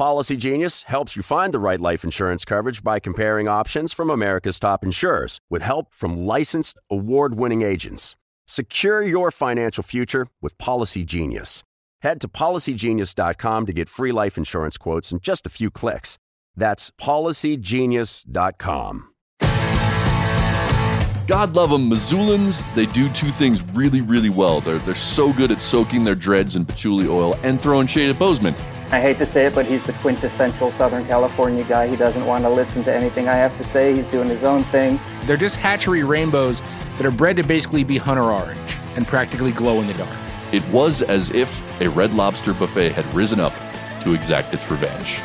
Policy Genius helps you find the right life insurance coverage by comparing options from America's top insurers with help from licensed award winning agents. Secure your financial future with Policy Genius. Head to policygenius.com to get free life insurance quotes in just a few clicks. That's policygenius.com. God love them, Missoulans. They do two things really, really well. They're they're so good at soaking their dreads in patchouli oil and throwing shade at Bozeman. I hate to say it, but he's the quintessential Southern California guy. He doesn't want to listen to anything I have to say. He's doing his own thing. They're just hatchery rainbows that are bred to basically be hunter orange and practically glow in the dark. It was as if a red lobster buffet had risen up to exact its revenge.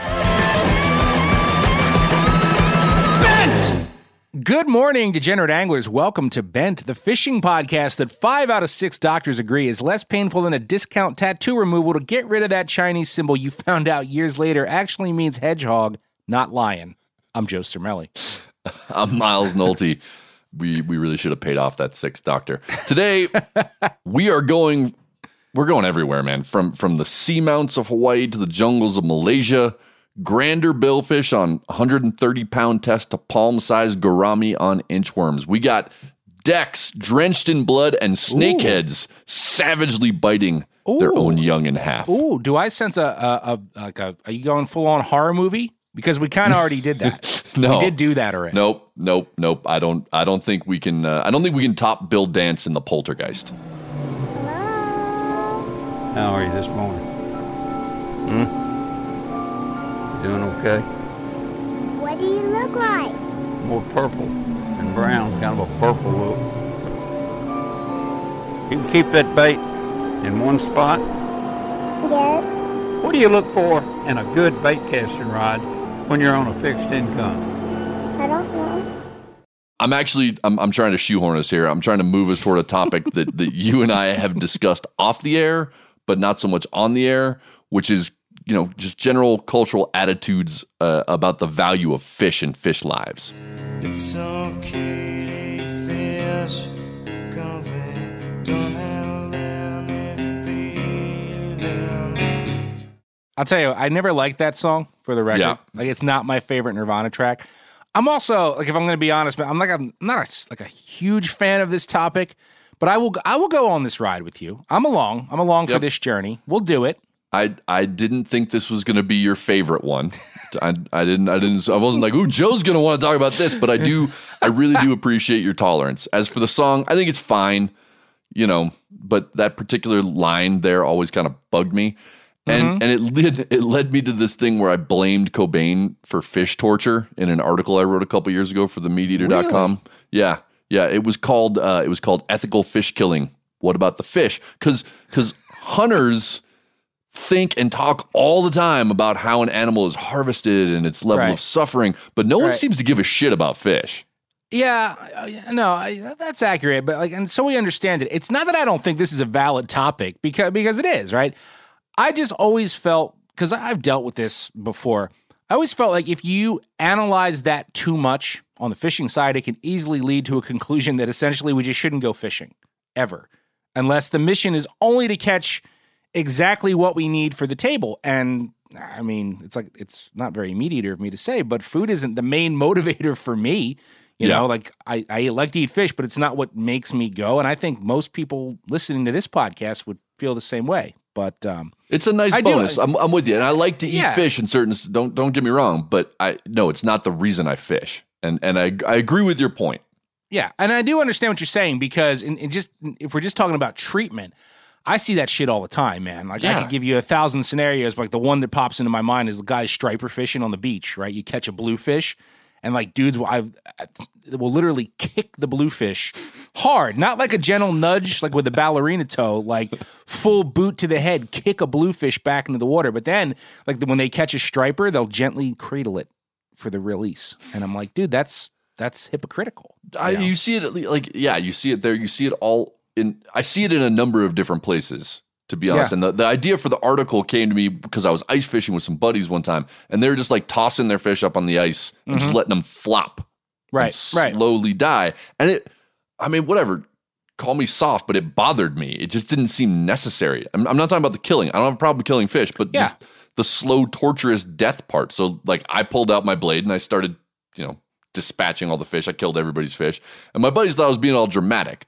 Good morning, degenerate anglers. Welcome to Bent, the fishing podcast that five out of six doctors agree is less painful than a discount tattoo removal to get rid of that Chinese symbol you found out years later actually means hedgehog, not lion. I'm Joe Cermele. I'm Miles Nolte. We we really should have paid off that sixth doctor. Today we are going we're going everywhere, man. From from the seamounts of Hawaii to the jungles of Malaysia, grander billfish on 130 pound test to palm sized gourami on inchworms. We got decks drenched in blood and snakeheads savagely biting their own young in half. Ooh, do I sense a, a, a like a? Are you going full on horror movie? Because we kind of already did that. No. we did do that already. Nope, nope, nope. I don't. I don't think we can. Uh, I don't think we can top Bill Dance in the Poltergeist. Hello. How are you this morning? Hmm? Doing okay? What do you look like? More purple and brown, kind of a purple look. You can keep that bait in one spot. Yes. What do you look for in a good bait casting rod when you're on a fixed income? I don't know. I'm actually. I'm, I'm trying to shoehorn us here. I'm trying to move us toward a topic that that you and I have discussed off the air, but not so much on the air, which is you know just general cultural attitudes uh, about the value of fish and fish lives. It's okay to eat fish, cause they don't have any feeling. I'll tell you, I never liked that song for the record. Yeah. Like it's not my favorite Nirvana track. I'm also like, if I'm going to be honest, I'm like, I'm not a, like a huge fan of this topic, but I will, I will go on this ride with you. I'm along. I'm along for this journey. We'll do it. I I didn't think this was going to be your favorite one. I, I didn't I didn't I wasn't like ooh Joe's going to want to talk about this, but I do I really do appreciate your tolerance. As for the song, I think it's fine, you know, but that particular line there always kind of bugged me. And and it led it led me to this thing where I blamed Cobain for fish torture in an article I wrote a couple years ago for the meateater.com. Yeah. Yeah, it was called uh, it was called ethical fish killing. What about the fish? Cuz cuz hunters think and talk all the time about how an animal is harvested and its level Right. of suffering, but no one seems to give a shit about fish. Yeah, uh, no, I, that's accurate. But like, and so we understand it. It's not that I don't think this is a valid topic because because it is right. I just always felt because I've dealt with this before. I always felt like if you analyze that too much on the fishing side, it can easily lead to a conclusion that essentially we just shouldn't go fishing. ever, unless the mission is only to catch exactly what we need for the table. And I mean, it's like it's not very meat eater of me to say, but food isn't the main motivator for me. You Yeah. know, like I, I like to eat fish, but it's not what makes me go. And I think most people listening to this podcast would feel the same way. But um, It's a nice I do- bonus. I'm, I'm with you, and I like to eat Yeah. fish in certain. Don't don't get me wrong, but I no, it's not the reason I fish, and and I I agree with your point. Yeah, and I do understand what you're saying because in, in just if we're just talking about treatment, I see that shit all the time, man. Like I Yeah. could give you a thousand scenarios, but like the one that pops into my mind is the guy striper fishing on the beach, right? You catch a bluefish, and like dudes will I uh, will literally kick the bluefish hard, not like a gentle nudge, like with a ballerina toe, like full boot to the head, kick a bluefish back into the water. But then, like when they catch a striper, they'll gently cradle it for the release, and I'm like, dude, that's that's hypocritical. I, you know? you see it like yeah, you see it there. You see it all in. I see it in a number of different places. To be honest, Yeah. and the, the idea for the article came to me because I was ice fishing with some buddies one time, and they were just like tossing their fish up on the ice and just letting them flop, Mm-hmm. Right, right. slowly die. And it, I mean, whatever. Call me soft, but it bothered me. It just didn't seem necessary. I'm, I'm not talking about the killing. I don't have a problem killing fish, but Yeah. just the slow, torturous death part. So, like, I pulled out my blade and I started, you know, dispatching all the fish. I killed everybody's fish, and my buddies thought I was being all dramatic.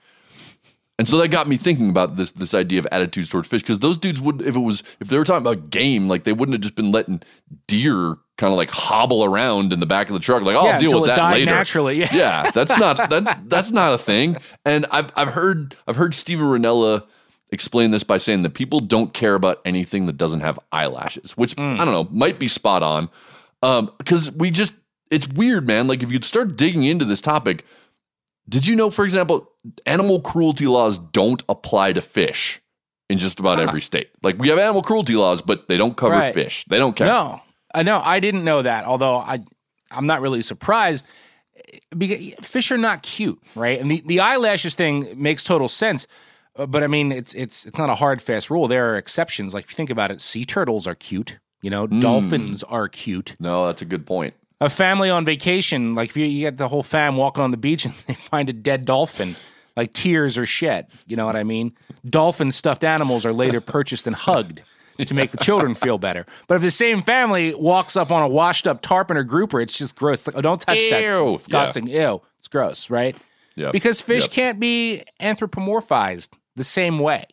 And so that got me thinking about this this idea of attitudes towards fish because those dudes would if it was if they were talking about game like they wouldn't have just been letting deer kind of like hobble around in the back of the truck like oh, Yeah, I'll deal with it that later naturally, yeah. yeah that's not that's that's not a thing and I've I've heard I've heard Steven Rinella explain this by saying that people don't care about anything that doesn't have eyelashes which Mm. I don't know might be spot on um because we just it's weird man like if you start digging into this topic did you know, for example, animal cruelty laws don't apply to fish in just about every state? Like we have animal cruelty laws, but they don't cover Right. fish. They don't care. No, I know. I didn't know that. Although I, I'm not really surprised because fish are not cute, right? And the, the eyelashes thing makes total sense. Uh, But I mean, it's it's it's not a hard fast rule. There are exceptions. Like if you think about it, sea turtles are cute. You know, Hmm. dolphins are cute. No, that's a good point. A family on vacation, like if you, you get the whole fam walking on the beach and they find a dead dolphin, like tears are shed. You know what I mean? Dolphin stuffed animals are later purchased and hugged to make the children feel better. But if the same family walks up on a washed up tarpon or grouper, it's just gross. Like, oh, don't touch that. It's disgusting. Ew. It's gross, right? Yeah. Because fish Yep. can't be anthropomorphized the same way.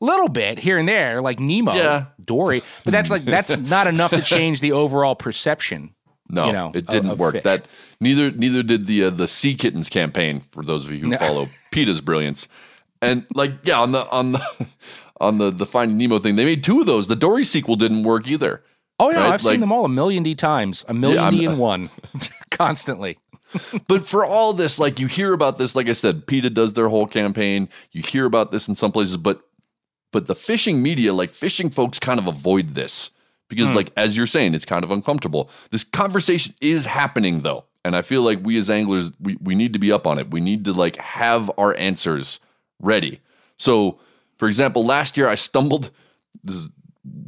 A little bit here and there, like Nemo, Yeah. Dory, but that's like that's not enough to change the overall perception. No, you know, it didn't of work. fish. That neither neither did the uh, the sea kittens campaign. For those of you who No. follow PETA's brilliance, and like yeah, on the on the on the the Finding Nemo thing, they made two of those. The Dory sequel didn't work either. Oh yeah, right? I've Like- seen them all a million D times, a million I'm- D and one, constantly. but for all this, like you hear about this, like I said, PETA does their whole campaign. You hear about this in some places, but but the fishing media, like fishing folks, kind of avoid this because, like as you're saying, it's kind of uncomfortable. This conversation is happening though, and I feel like we as anglers, we we need to be up on it. We need to like have our answers ready. So, for example, last year I stumbled. This is a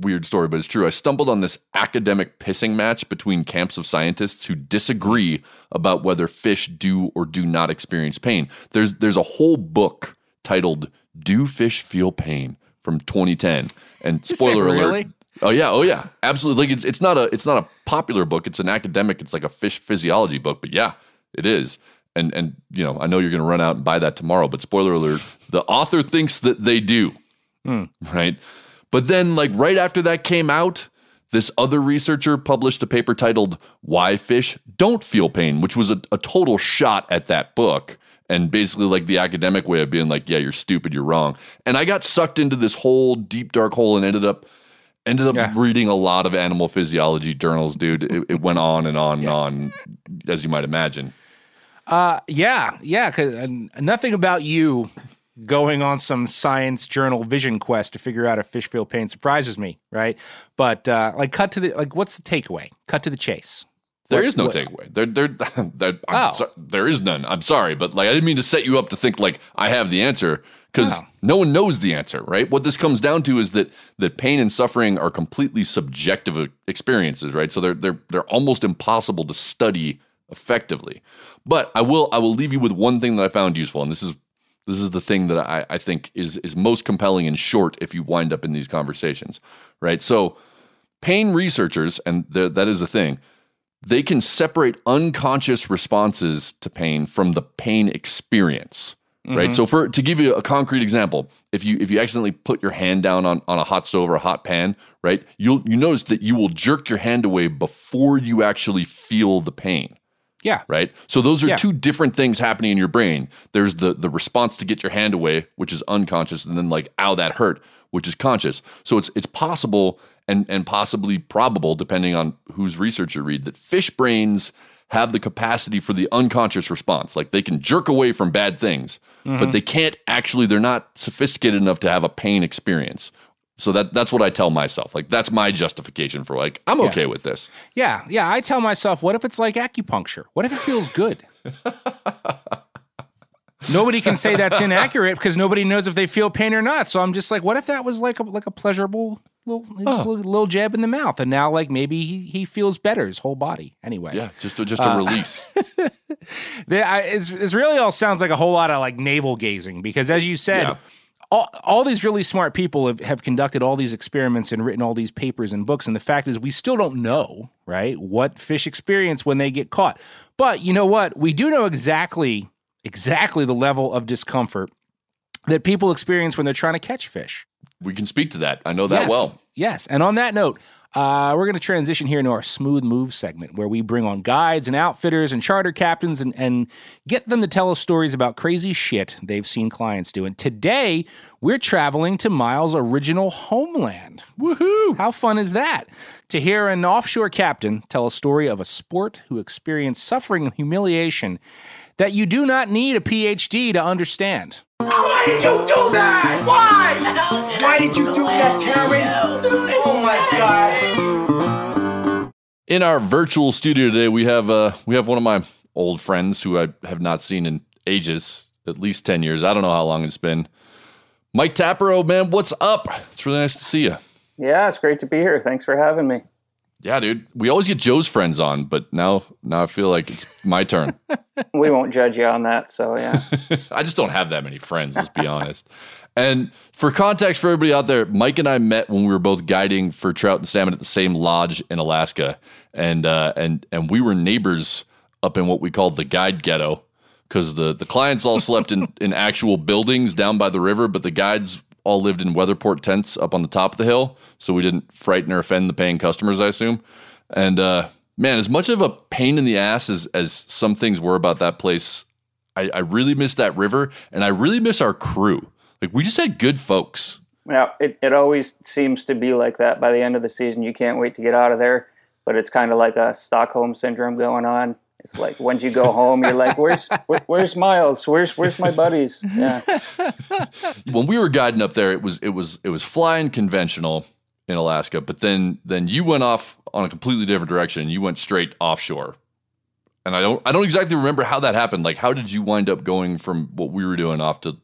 weird story, but it's true. I stumbled on this academic pissing match between camps of scientists who disagree about whether fish do or do not experience pain. There's there's a whole book titled "Do Fish Feel Pain?" from 2010, and spoiler alert. Oh yeah, oh yeah, absolutely. Like it's it's not a it's not a popular book. It's an academic. It's like a fish physiology book. But yeah, it is. And and you know, I know you're going to run out and buy that tomorrow. But spoiler alert: the author thinks that they do. Hmm. Right. But then, like right after that came out, this other researcher published a paper titled "Why Fish Don't Feel Pain," which was a, a total shot at that book. And basically, like the academic way of being like, "Yeah, you're stupid, you're wrong." And I got sucked into this whole deep dark hole and ended up ended up Yeah. reading a lot of animal physiology journals, dude. It, it went on and on and on, as you might imagine. Uh, yeah, yeah. Cause uh, nothing about you going on some science journal vision quest to figure out if fish feel pain surprises me, right? But uh, like, cut to the like, what's the takeaway? Cut to the chase. There What- is no what- takeaway. There, there, there, I'm Oh. so- there is none. I'm sorry, but like I didn't mean to set you up to think like I have the answer because No. Oh. no one knows the answer, right? What this comes down to is that that pain and suffering are completely subjective e- experiences, right? So they're they're they're almost impossible to study effectively. But I will I will leave you with one thing that I found useful, and this is This is the thing that I, I think is is most compelling and short if you wind up in these conversations, right? So, pain researchers, and th- that is a thing, they can separate unconscious responses to pain from the pain experience right? Mm-hmm. So for to give you a concrete example if you if you accidentally put your hand down on, on a hot stove or a hot pan right you'll you notice that you will jerk your hand away before you actually feel the pain. Yeah. right? So those are Yeah. two different things happening in your brain. There's the the response to get your hand away which is unconscious and then like ow that hurt which is conscious so it's it's possible and and possibly probable depending on whose research you read that fish brains have the capacity for the unconscious response like they can jerk away from bad things but mm-hmm. they can't actually they're not sophisticated enough to have a pain experience so that that's what I tell myself. Like that's my justification for like I'm Yeah. okay with this. Yeah. Yeah. I tell myself, what if it's like acupuncture? What if it feels good? nobody can say that's inaccurate because nobody knows if they feel pain or not. So I'm just like, what if that was like a like a pleasurable little a little, little jab in the mouth, and now like maybe he, he feels better his whole body. Anyway, Yeah, just a, just a Uh, release. the, I, it's, it's really all sounds like a whole lot of like navel gazing because as you said Yeah. all, all these really smart people have, have conducted all these experiments and written all these papers and books and the fact is we still don't know right what fish experience when they get caught but you know what we do know exactly exactly the level of discomfort that people experience when they're trying to catch fish we can speak to that. I know that yes. well. Yes. And on that note, uh, we're going to transition here into our smooth move segment where we bring on guides and outfitters and charter captains and, and get them to tell us stories about crazy shit they've seen clients do. And today, we're traveling to Miles' original homeland. Woohoo! How fun is that? To hear an offshore captain tell a story of a sport who experienced suffering and humiliation that you do not need a PhD to understand. Why did you do that? Why? Why did you do that, Terry? Oh my God. In our virtual studio today, we have uh we have one of my old friends who I have not seen in ages, at least ten years. I don't know how long it's been. Mike Tapero, man, what's up? It's really nice to see you. Yeah, it's great to be here. Thanks for having me. Yeah, dude. We always get Joe's friends on, but now now I feel like it's my turn. We won't judge you on that. So yeah, I just don't have that many friends, let's be honest. And for context for everybody out there, Mike and I met when we were both guiding for trout and salmon at the same lodge in Alaska, and uh, and and we were neighbors up in what we called the guide ghetto because the the clients all slept in in actual buildings down by the river, but the guides all lived in weatherport tents up on the top of the hill, so we didn't frighten or offend the paying customers, I assume. And uh, man, as much of a pain in the ass as as some things were about that place, I, I really miss that river, and I really miss our crew. Like we just had good folks. yeah. It it always seems to be like that. By the end of the season, you can't wait to get out of there. But it's kind of like a Stockholm syndrome going on. It's like once you go home, you're like, "Where's where, where's Miles? Where's where's my buddies?" Yeah. When we were guiding up there, it was it was it was flying conventional in Alaska, but then then you went off on a completely different direction. You went straight offshore. And I don't I don't exactly remember how that happened. Like how did you wind up going from what we were doing off to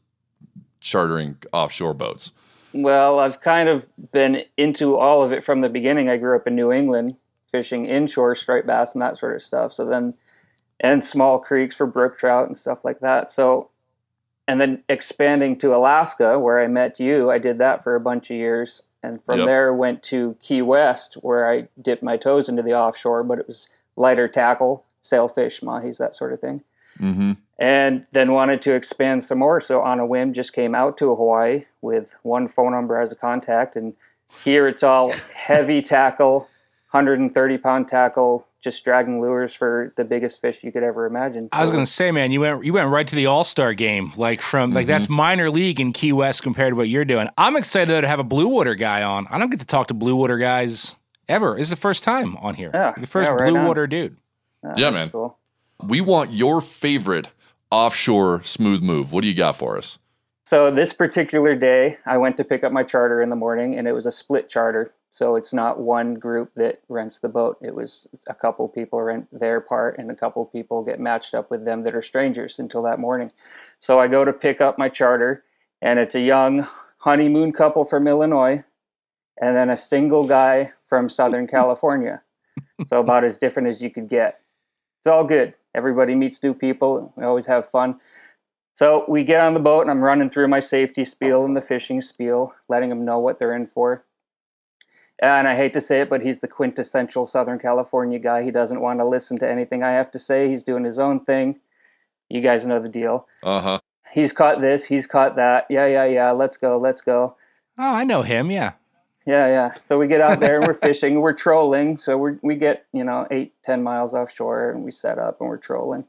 chartering offshore boats? Well, I've kind of been into all of it from the beginning. I grew up in New England, fishing inshore striped bass and that sort of stuff. So then, and small creeks for brook trout and stuff like that. So, and then expanding to Alaska, where I met you, I did that for a bunch of years. And from Yep. there, went to Key West, where I dipped my toes into the offshore, but it was lighter tackle, sailfish, mahis, that sort of thing Mm-hmm. and then wanted to expand some more. So on a whim, just came out to Hawaii with one phone number as a contact, and here it's all heavy tackle, 130 pound tackle, just dragging lures for the biggest fish you could ever imagine. I was going to say, man, you went you went right to the All Star game, like from like that's minor league in Key West compared to what you're doing. I'm excited though to have a blue water guy on. I don't get to talk to blue water guys ever. This is the first time on here. Yeah, the first yeah, right blue on. water dude. Uh, Yeah, man. Cool. We want your favorite offshore smooth move. What do you got for us? So this particular day, I went to pick up my charter in the morning, and it was a split charter. So it's not one group that rents the boat. It was a couple people rent their part, and a couple people get matched up with them that are strangers until that morning. So I go to pick up my charter, and it's a young honeymoon couple from Illinois, and then a single guy from Southern California. So about as different as you could get. It's all good. Everybody meets new people. We always have fun. So we get on the boat, and I'm running through my safety spiel and the fishing spiel, letting them know what they're in for. And I hate to say it, but he's the quintessential Southern California guy. He doesn't want to listen to anything I have to say. He's doing his own thing. You guys know the deal. Uh huh. He's caught this, he's caught that. Yeah, yeah, yeah. Let's go, let's go. Oh, I know him. Yeah. Yeah, yeah. So we get out there and we're fishing, we're trolling. So we we get you know eight, ten miles offshore, and we set up and we're trolling.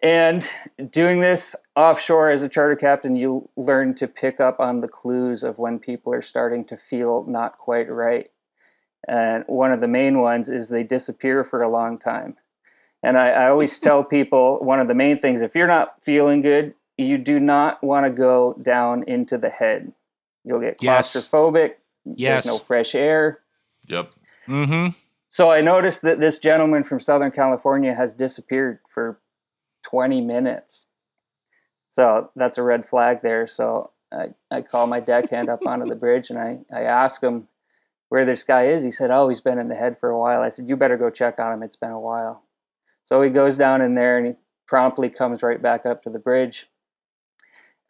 And doing this offshore as a charter captain, you learn to pick up on the clues of when people are starting to feel not quite right. And one of the main ones is they disappear for a long time. And I, I always tell people one of the main things if you're not feeling good, you do not want to go down into the head. You'll get claustrophobic. Yes. There's no fresh air. Yep. Mm-hmm. So I noticed that this gentleman from Southern California has disappeared for 20 minutes. So that's a red flag there. So I, I call my deckhand up onto the bridge and I, I ask him where this guy is. He said, Oh, he's been in the head for a while. I said, You better go check on him. It's been a while. So he goes down in there and he promptly comes right back up to the bridge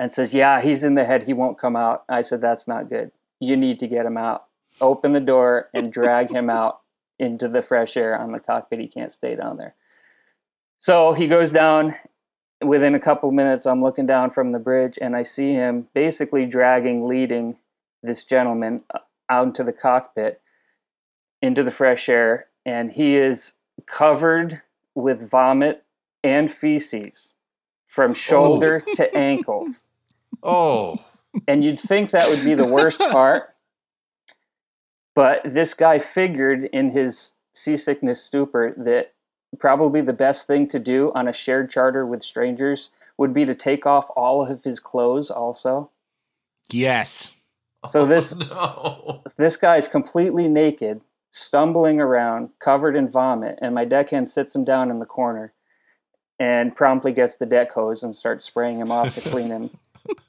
and says, Yeah, he's in the head. He won't come out. I said, That's not good. You need to get him out. Open the door and drag him out into the fresh air on the cockpit. He can't stay down there. So he goes down. Within a couple of minutes, I'm looking down from the bridge and I see him basically dragging, leading this gentleman uh, out into the cockpit into the fresh air. And he is covered with vomit and feces from shoulder to ankles. Oh. And you'd think that would be the worst part. But this guy figured in his seasickness stupor that probably the best thing to do on a shared charter with strangers would be to take off all of his clothes also. Yes. So oh, this No. this guy's completely naked, stumbling around, covered in vomit, and my deckhand sits him down in the corner and promptly gets the deck hose and starts spraying him off to clean him,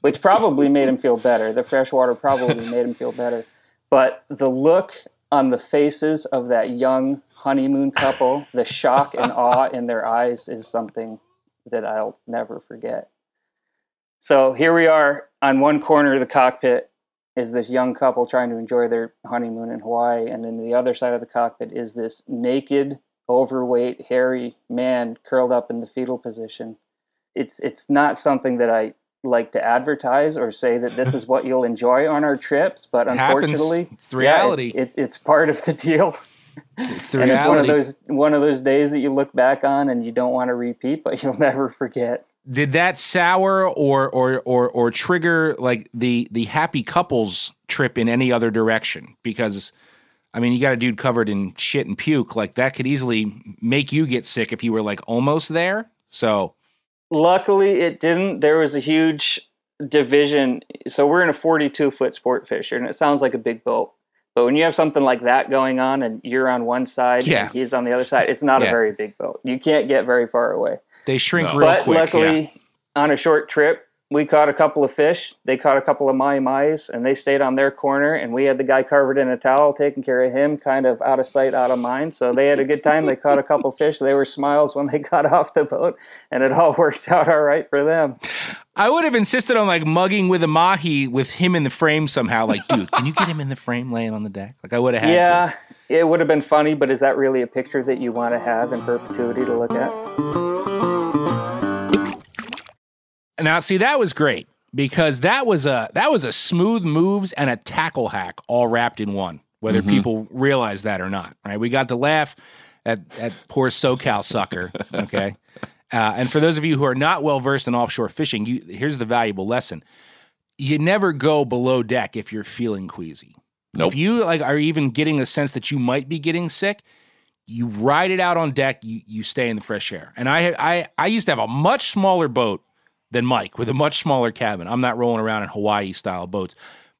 which probably made him feel better. The fresh water probably made him feel better. But the look on the faces of that young honeymoon couple, the shock and awe in their eyes is something that I'll never forget. So here we are on one corner of the cockpit is this young couple trying to enjoy their honeymoon in Hawaii, and then the other side of the cockpit is this naked, overweight, hairy man curled up in the fetal position. It's it's not something that I like to advertise or say that this is what you'll enjoy on our trips, but It happens. unfortunately, It's the yeah, it- reality. it, it's part of the deal. It's the and it's one of those one of those days that you look back on and you don't want to repeat, but you'll never forget. Did that sour or or or or trigger like the the happy couples trip in any other direction? Because I mean, you got a dude covered in shit and puke. Like that could easily make you get sick if you were like almost there. So Luckily, it didn't. There was a huge division. So we're in a 42 foot sport fisher, and it sounds like a big boat. But when you have something like that going on, and you're on one side Yeah. and he's on the other side, it's not Yeah. a very big boat. You can't get very far away. they shrink No. real but quick. luckily, yeah. on a short trip, we caught a couple of fish. They caught a couple of mahi mahis, and they stayed on their corner. And we had the guy covered in a towel, taking care of him, kind of out of sight, out of mind. So they had a good time. They caught a couple of fish. They were smiles when they got off the boat, and it all worked out all right for them. I would have insisted on like mugging with a mahi with him in the frame somehow. Like, dude, can you get him in the frame laying on the deck? Like I would have had to. Yeah, it would have been funny, but is that really a picture that you want to have in perpetuity to look at? Now, see, that was great because that was a that was a smooth moves and a tackle hack all wrapped in one. Whether people realize that or not, right? We got to laugh at at poor SoCal sucker. Okay, uh, and for those of you who are not well versed in offshore fishing, you here's the valuable lesson: you never go below deck if you're feeling queasy. Nope. If you like are even getting a sense that you might be getting sick, you ride it out on deck. You you stay in the fresh air. And I I I used to have a much smaller boat than Mike with a much smaller cabin. I'm not rolling around in Hawaii style boats.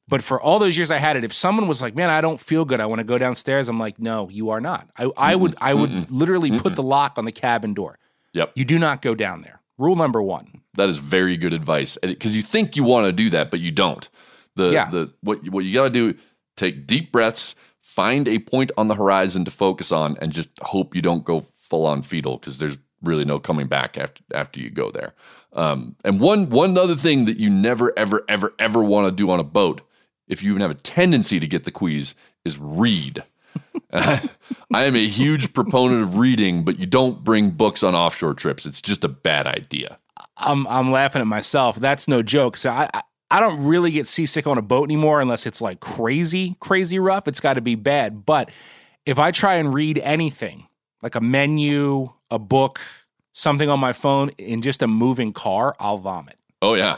But for all those years I had it, if someone was like, "Man, I don't feel good. I want to go downstairs," I'm like, "No, you are not." I, I would I would literally put the lock on the cabin door. Yep. You do not go down there. Rule number one. That is very good advice because you think you want to do that, but you don't. The Yeah. the what what you got to do: take deep breaths, find a point on the horizon to focus on, and just hope you don't go full on fetal because there's really no coming back after after you go there. Um, and one one other thing that you never ever ever ever want to do on a boat, if you even have a tendency to get the queeze, is read. I, I am a huge proponent of reading, but you don't bring books on offshore trips. It's just a bad idea. I'm I'm laughing at myself. That's no joke. So I I- I don't really get seasick on a boat anymore unless it's like crazy crazy rough. It's got to be bad. But if I try and read anything like a menu, a book, something on my phone in just a moving car, I'll vomit. Oh yeah,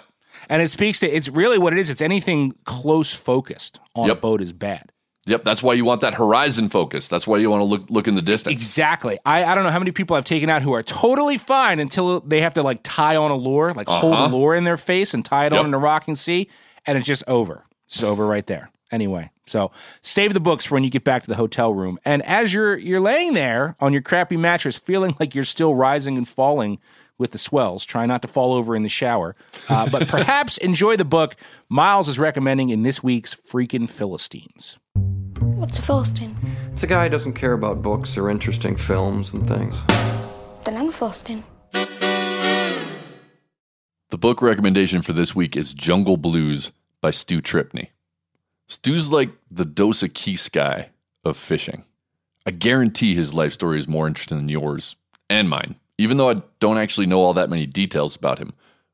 And it speaks to it's really what it is. It's anything close focused on Yep. a boat is bad. yep. That's why you want that horizon focus. That's why you want to look look in the distance. Exactly. I, I don't know how many people I've taken out who are totally fine until they have to like tie on a lure, like hold a Uh-huh. lure in their face and tie it Yep. on in a rocking sea, and it's just over. It's over right there. Anyway, so save the books for when you get back to the hotel room. And as you're you're laying there on your crappy mattress, feeling like you're still rising and falling with the swells, try not to fall over in the shower, uh, but perhaps enjoy the book Miles is recommending in this week's Freakin' Philistines. What's a Philistine? It's a guy who doesn't care about books or interesting films and things. Then I'm a Philistine. The book recommendation for this week is Jungle Blues by Stu Tripney. Stu's like the Dos Equis guy of fishing. I guarantee his life story is more interesting than yours and mine, even though I don't actually know all that many details about him,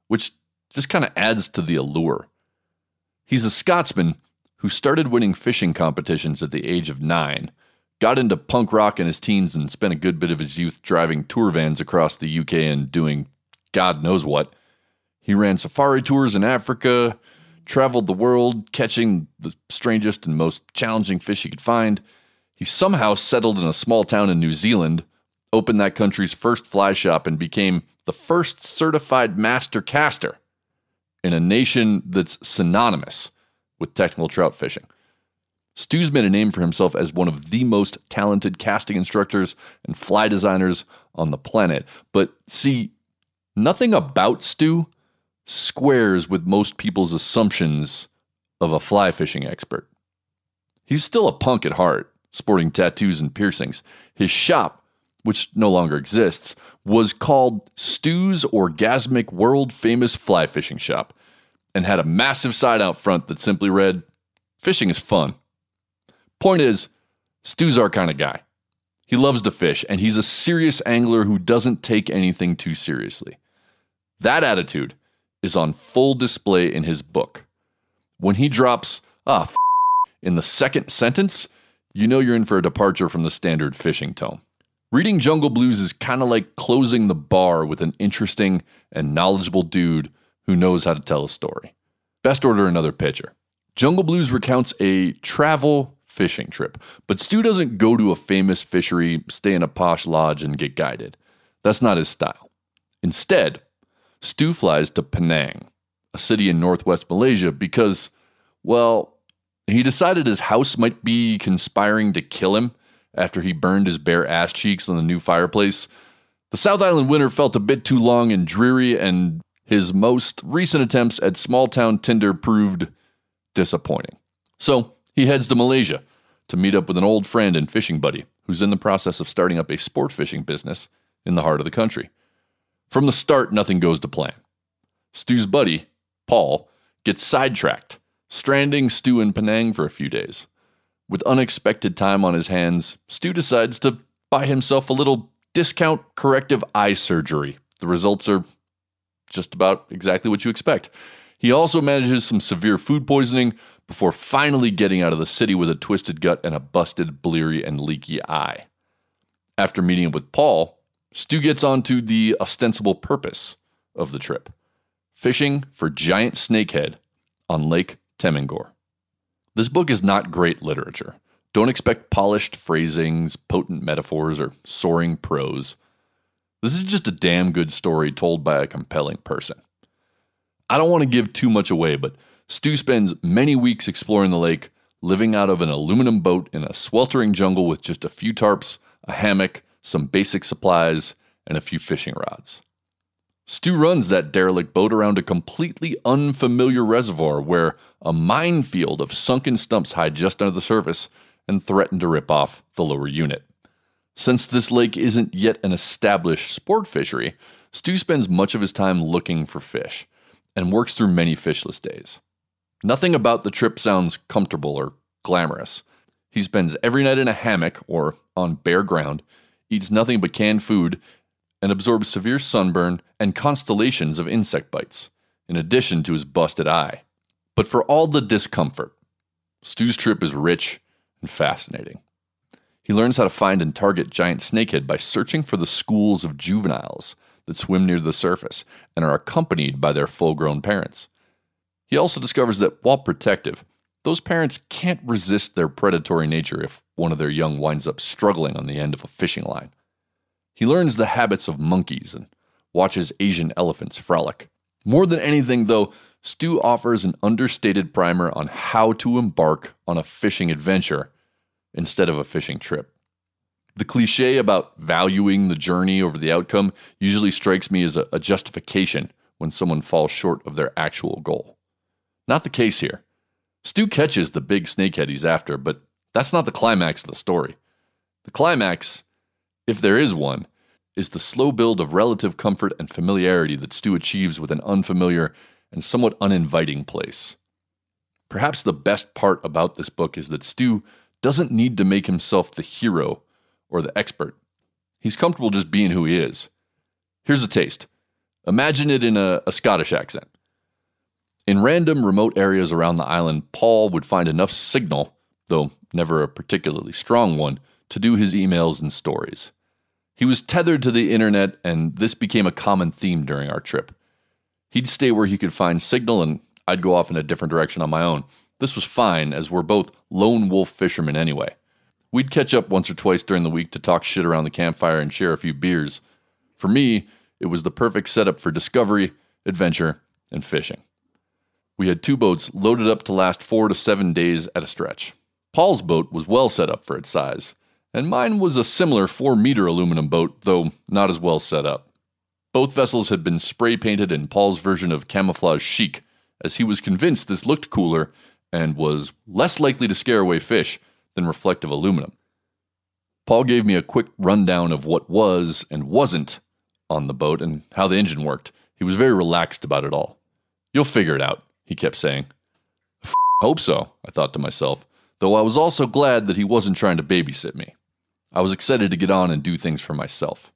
which just kind of adds to the allure. He's a Scotsman who started winning fishing competitions at the age of nine, got into punk rock in his teens, and spent a good bit of his youth driving tour vans across the UK and doing God knows what. He ran safari tours in Africa, traveled the world, catching the strangest and most challenging fish he could find. He somehow settled in a small town in New Zealand, opened that country's first fly shop, and became the first certified master caster in a nation that's synonymous with technical trout fishing. Stu's made a name for himself as one of the most talented casting instructors and fly designers on the planet. But see, nothing about Stu squares with most people's assumptions of a fly fishing expert. He's still a punk at heart, sporting tattoos and piercings. His shop, which no longer exists, was called Stu's Orgasmic World Famous Fly Fishing Shop and had a massive sign out front that simply read, Fishing is fun. Point is, Stu's our kind of guy. He loves to fish, and he's a serious angler who doesn't take anything too seriously. That attitude is on full display in his book. When he drops, ah, in the second sentence, you know you're in for a departure from the standard fishing tone. Reading Jungle Blues is kind of like closing the bar with an interesting and knowledgeable dude who knows how to tell a story. Best order another pitcher. Jungle Blues recounts a travel fishing trip, but Stu doesn't go to a famous fishery, stay in a posh lodge, and get guided. That's not his style. Instead, Stu flies to Penang, a city in northwest Malaysia, because, well, he decided his house might be conspiring to kill him after he burned his bare ass cheeks on the new fireplace. The South Island winter felt a bit too long and dreary, and his most recent attempts at small town Tinder proved disappointing. So he heads to Malaysia to meet up with an old friend and fishing buddy who's in the process of starting up a sport fishing business in the heart of the country. From the start, nothing goes to plan. Stu's buddy, Paul, gets sidetracked, stranding Stu in Penang for a few days. With unexpected time on his hands, Stu decides to buy himself a little discount corrective eye surgery. The results are just about exactly what you expect. He also manages some severe food poisoning before finally getting out of the city with a twisted gut and a busted, bleary, and leaky eye. After meeting with Paul, Stu gets on to the ostensible purpose of the trip fishing for giant snakehead on Lake Temengor. This book is not great literature. Don't expect polished phrasings, potent metaphors, or soaring prose. This is just a damn good story told by a compelling person. I don't want to give too much away, but Stu spends many weeks exploring the lake, living out of an aluminum boat in a sweltering jungle with just a few tarps, a hammock, some basic supplies, and a few fishing rods. Stu runs that derelict boat around a completely unfamiliar reservoir where a minefield of sunken stumps hide just under the surface and threaten to rip off the lower unit. Since this lake isn't yet an established sport fishery, Stu spends much of his time looking for fish and works through many fishless days. Nothing about the trip sounds comfortable or glamorous. He spends every night in a hammock or on bare ground, eats nothing but canned food, and absorbs severe sunburn and constellations of insect bites, in addition to his busted eye. But for all the discomfort, Stu's trip is rich and fascinating. He learns how to find and target giant snakehead by searching for the schools of juveniles that swim near the surface and are accompanied by their full grown parents. He also discovers that while protective, those parents can't resist their predatory nature if one of their young winds up struggling on the end of a fishing line. He learns the habits of monkeys and watches Asian elephants frolic. More than anything, though, Stu offers an understated primer on how to embark on a fishing adventure instead of a fishing trip. The cliche about valuing the journey over the outcome usually strikes me as a, a justification when someone falls short of their actual goal. Not the case here. Stu catches the big snakehead he's after, but that's not the climax of the story. The climax, if there is one, is the slow build of relative comfort and familiarity that Stu achieves with an unfamiliar and somewhat uninviting place. Perhaps the best part about this book is that Stu doesn't need to make himself the hero or the expert. He's comfortable just being who he is. Here's a taste. Imagine it in a, a Scottish accent. In random remote areas around the island, Paul would find enough signal, though never a particularly strong one, to do his emails and stories. He was tethered to the internet, and this became a common theme during our trip. He'd stay where he could find signal, and I'd go off in a different direction on my own. This was fine, as we're both lone wolf fishermen anyway. We'd catch up once or twice during the week to talk shit around the campfire and share a few beers. For me, it was the perfect setup for discovery, adventure, and fishing. We had two boats loaded up to last four to seven days at a stretch. Paul's boat was well set up for its size, and mine was a similar 4 meter aluminum boat, though not as well set up. Both vessels had been spray painted in Paul's version of camouflage chic, as he was convinced this looked cooler and was less likely to scare away fish than reflective aluminum. Paul gave me a quick rundown of what was and wasn't on the boat and how the engine worked. He was very relaxed about it all. You'll figure it out, he kept saying. Hope so, I thought to myself, though I was also glad that he wasn't trying to babysit me. I was excited to get on and do things for myself.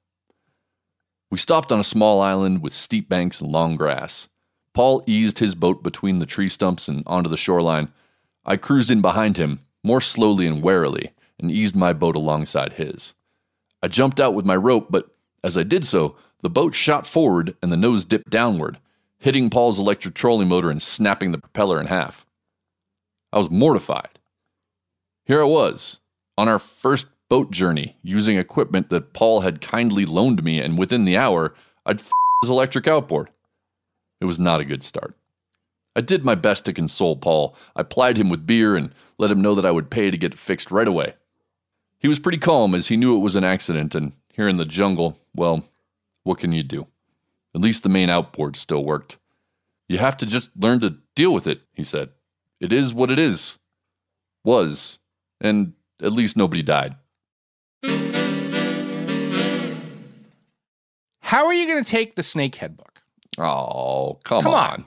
We stopped on a small island with steep banks and long grass. Paul eased his boat between the tree stumps and onto the shoreline. I cruised in behind him, more slowly and warily, and eased my boat alongside his. I jumped out with my rope, but as I did so, the boat shot forward and the nose dipped downward, hitting Paul's electric trolling motor and snapping the propeller in half. I was mortified. Here I was, on our first boat journey, using equipment that Paul had kindly loaned me, and within the hour, I'd f- his electric outboard. It was not a good start. I did my best to console Paul. I plied him with beer and let him know that I would pay to get it fixed right away. He was pretty calm as he knew it was an accident, and here in the jungle, well, what can you do? At least the main outboard still worked. You have to just learn to deal with it, he said. It is what it is. Was. And at least nobody died. How are you going to take the snakehead book? Oh, come, Come on. on.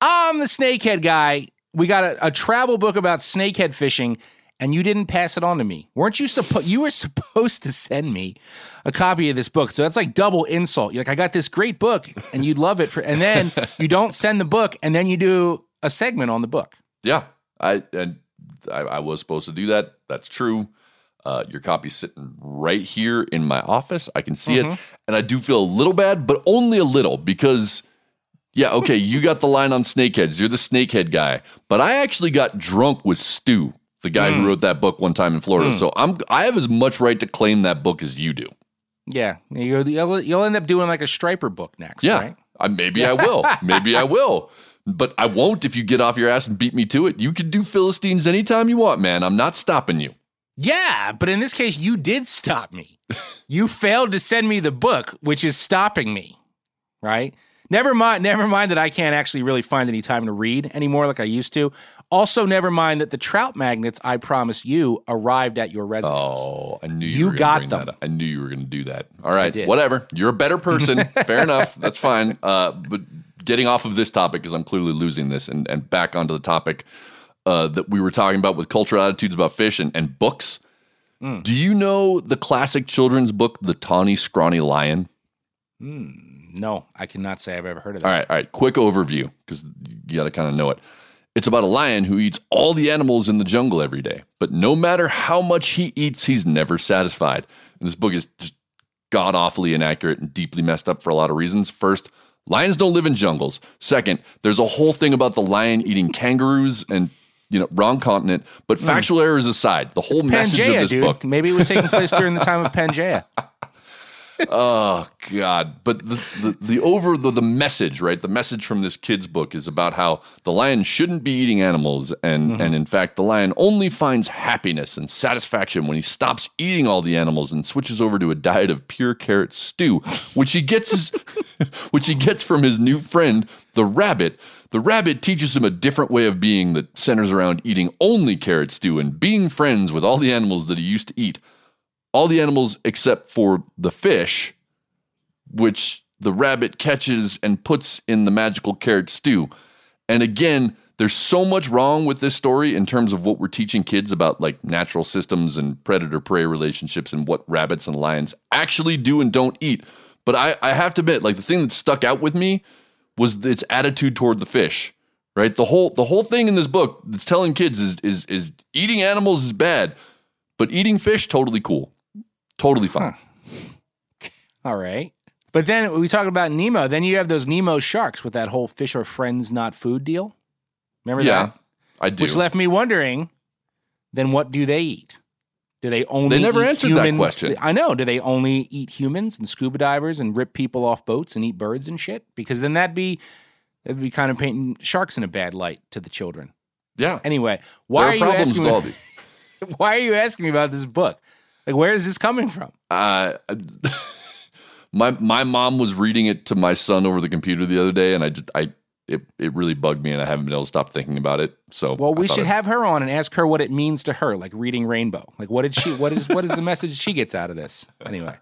I'm the snakehead guy. We got a, a travel book about snakehead fishing, and you didn't pass it on to me. Weren't you supposed? You were supposed to send me a copy of this book. So that's like double insult. You're like, I got this great book, and you'd love it for, and then you don't send the book, and then you do a segment on the book. Yeah, I and I, I was supposed to do that. That's true. Uh, your copy's sitting right here in my office. I can see Mhm. it, and I do feel a little bad, but only a little because, yeah, okay, you got the line on snakeheads. You're the snakehead guy, but I actually got drunk with Stu, the guy Mm. who wrote that book one time in Florida. Mm. So I'm I have as much right to claim that book as you do. Yeah, you'll, you'll, you'll end up doing like a striper book next. Yeah, right? I, maybe I will. maybe I will. But I won't if you get off your ass and beat me to it. You can do Philistines anytime you want, man. I'm not stopping you. Yeah, but in this case, you did stop me. you failed to send me the book, which is stopping me, right? Never mind, never mind that I can't actually really find any time to read anymore like I used to. Also, never mind that the trout magnets I promised you arrived at your residence. Oh, I knew you, You were got them. I knew you were going to do that. All right, whatever. You're a better person. Fair enough. That's fine. Uh, but getting off of this topic because I'm clearly losing this, and and back onto the topic uh, that we were talking about with cultural attitudes about fish and, and books. Hmm. Do you know the classic children's book, The Tawny Scrawny Lion? No, I cannot say I've ever heard of that. All right, all right. Quick overview because you got to kind of know it. It's about a lion who eats all the animals in the jungle every day, but no matter how much he eats, he's never satisfied. And this book is just god awfully inaccurate and deeply messed up for a lot of reasons. First, lions don't live in jungles. Second, there's a whole thing about the lion eating kangaroos and you know wrong continent. But factual errors aside, the whole message of Hmm. This dude. book Maybe it was taking place during the time of Pangea. oh god. But the the, the over the, the message right? The message from this kid's book is about how the lion shouldn't be eating animals. And mm-hmm. and in fact the lion only finds happiness and satisfaction when he stops eating all the animals and switches over to a diet of pure carrot stew which he gets his, which he gets from his new friend the rabbit. The rabbit teaches him a different way of being that centers around eating only carrot stew and being friends with all the animals that he used to eat all the animals except for the fish, which the rabbit catches and puts in the magical carrot stew. And again, there's so much wrong with this story in terms of what we're teaching kids about like natural systems and predator prey relationships and what rabbits and lions actually do and don't eat. But I, I have to admit, like the thing that stuck out with me was its attitude toward the fish. Right? The whole the whole thing in this book that's telling kids is is is eating animals is bad, but eating fish totally cool. Totally fine. All right. But then we talk about Nemo. Then you have those Nemo sharks with that whole fish are friends, not food deal. Remember Yeah, that? I do. Which left me wondering, then what do they eat? Do they only They never eat answered that question. I know. Do they only eat humans and scuba divers and rip people off boats and eat birds and shit? Because then that'd be that'd be kind of painting sharks in a bad light to the children. Yeah. Anyway, why there are, are you asking me? Why are you asking me about this book? Like, where is this coming from? Uh, my my mom was reading it to my son over the computer the other day, and I just I it it really bugged me, and I haven't been able to stop thinking about it. So Well, we should I'd- have her on and ask her what it means to her, like reading Rainbow. Like, what did she? What is what is the message she gets out of this? Anyway,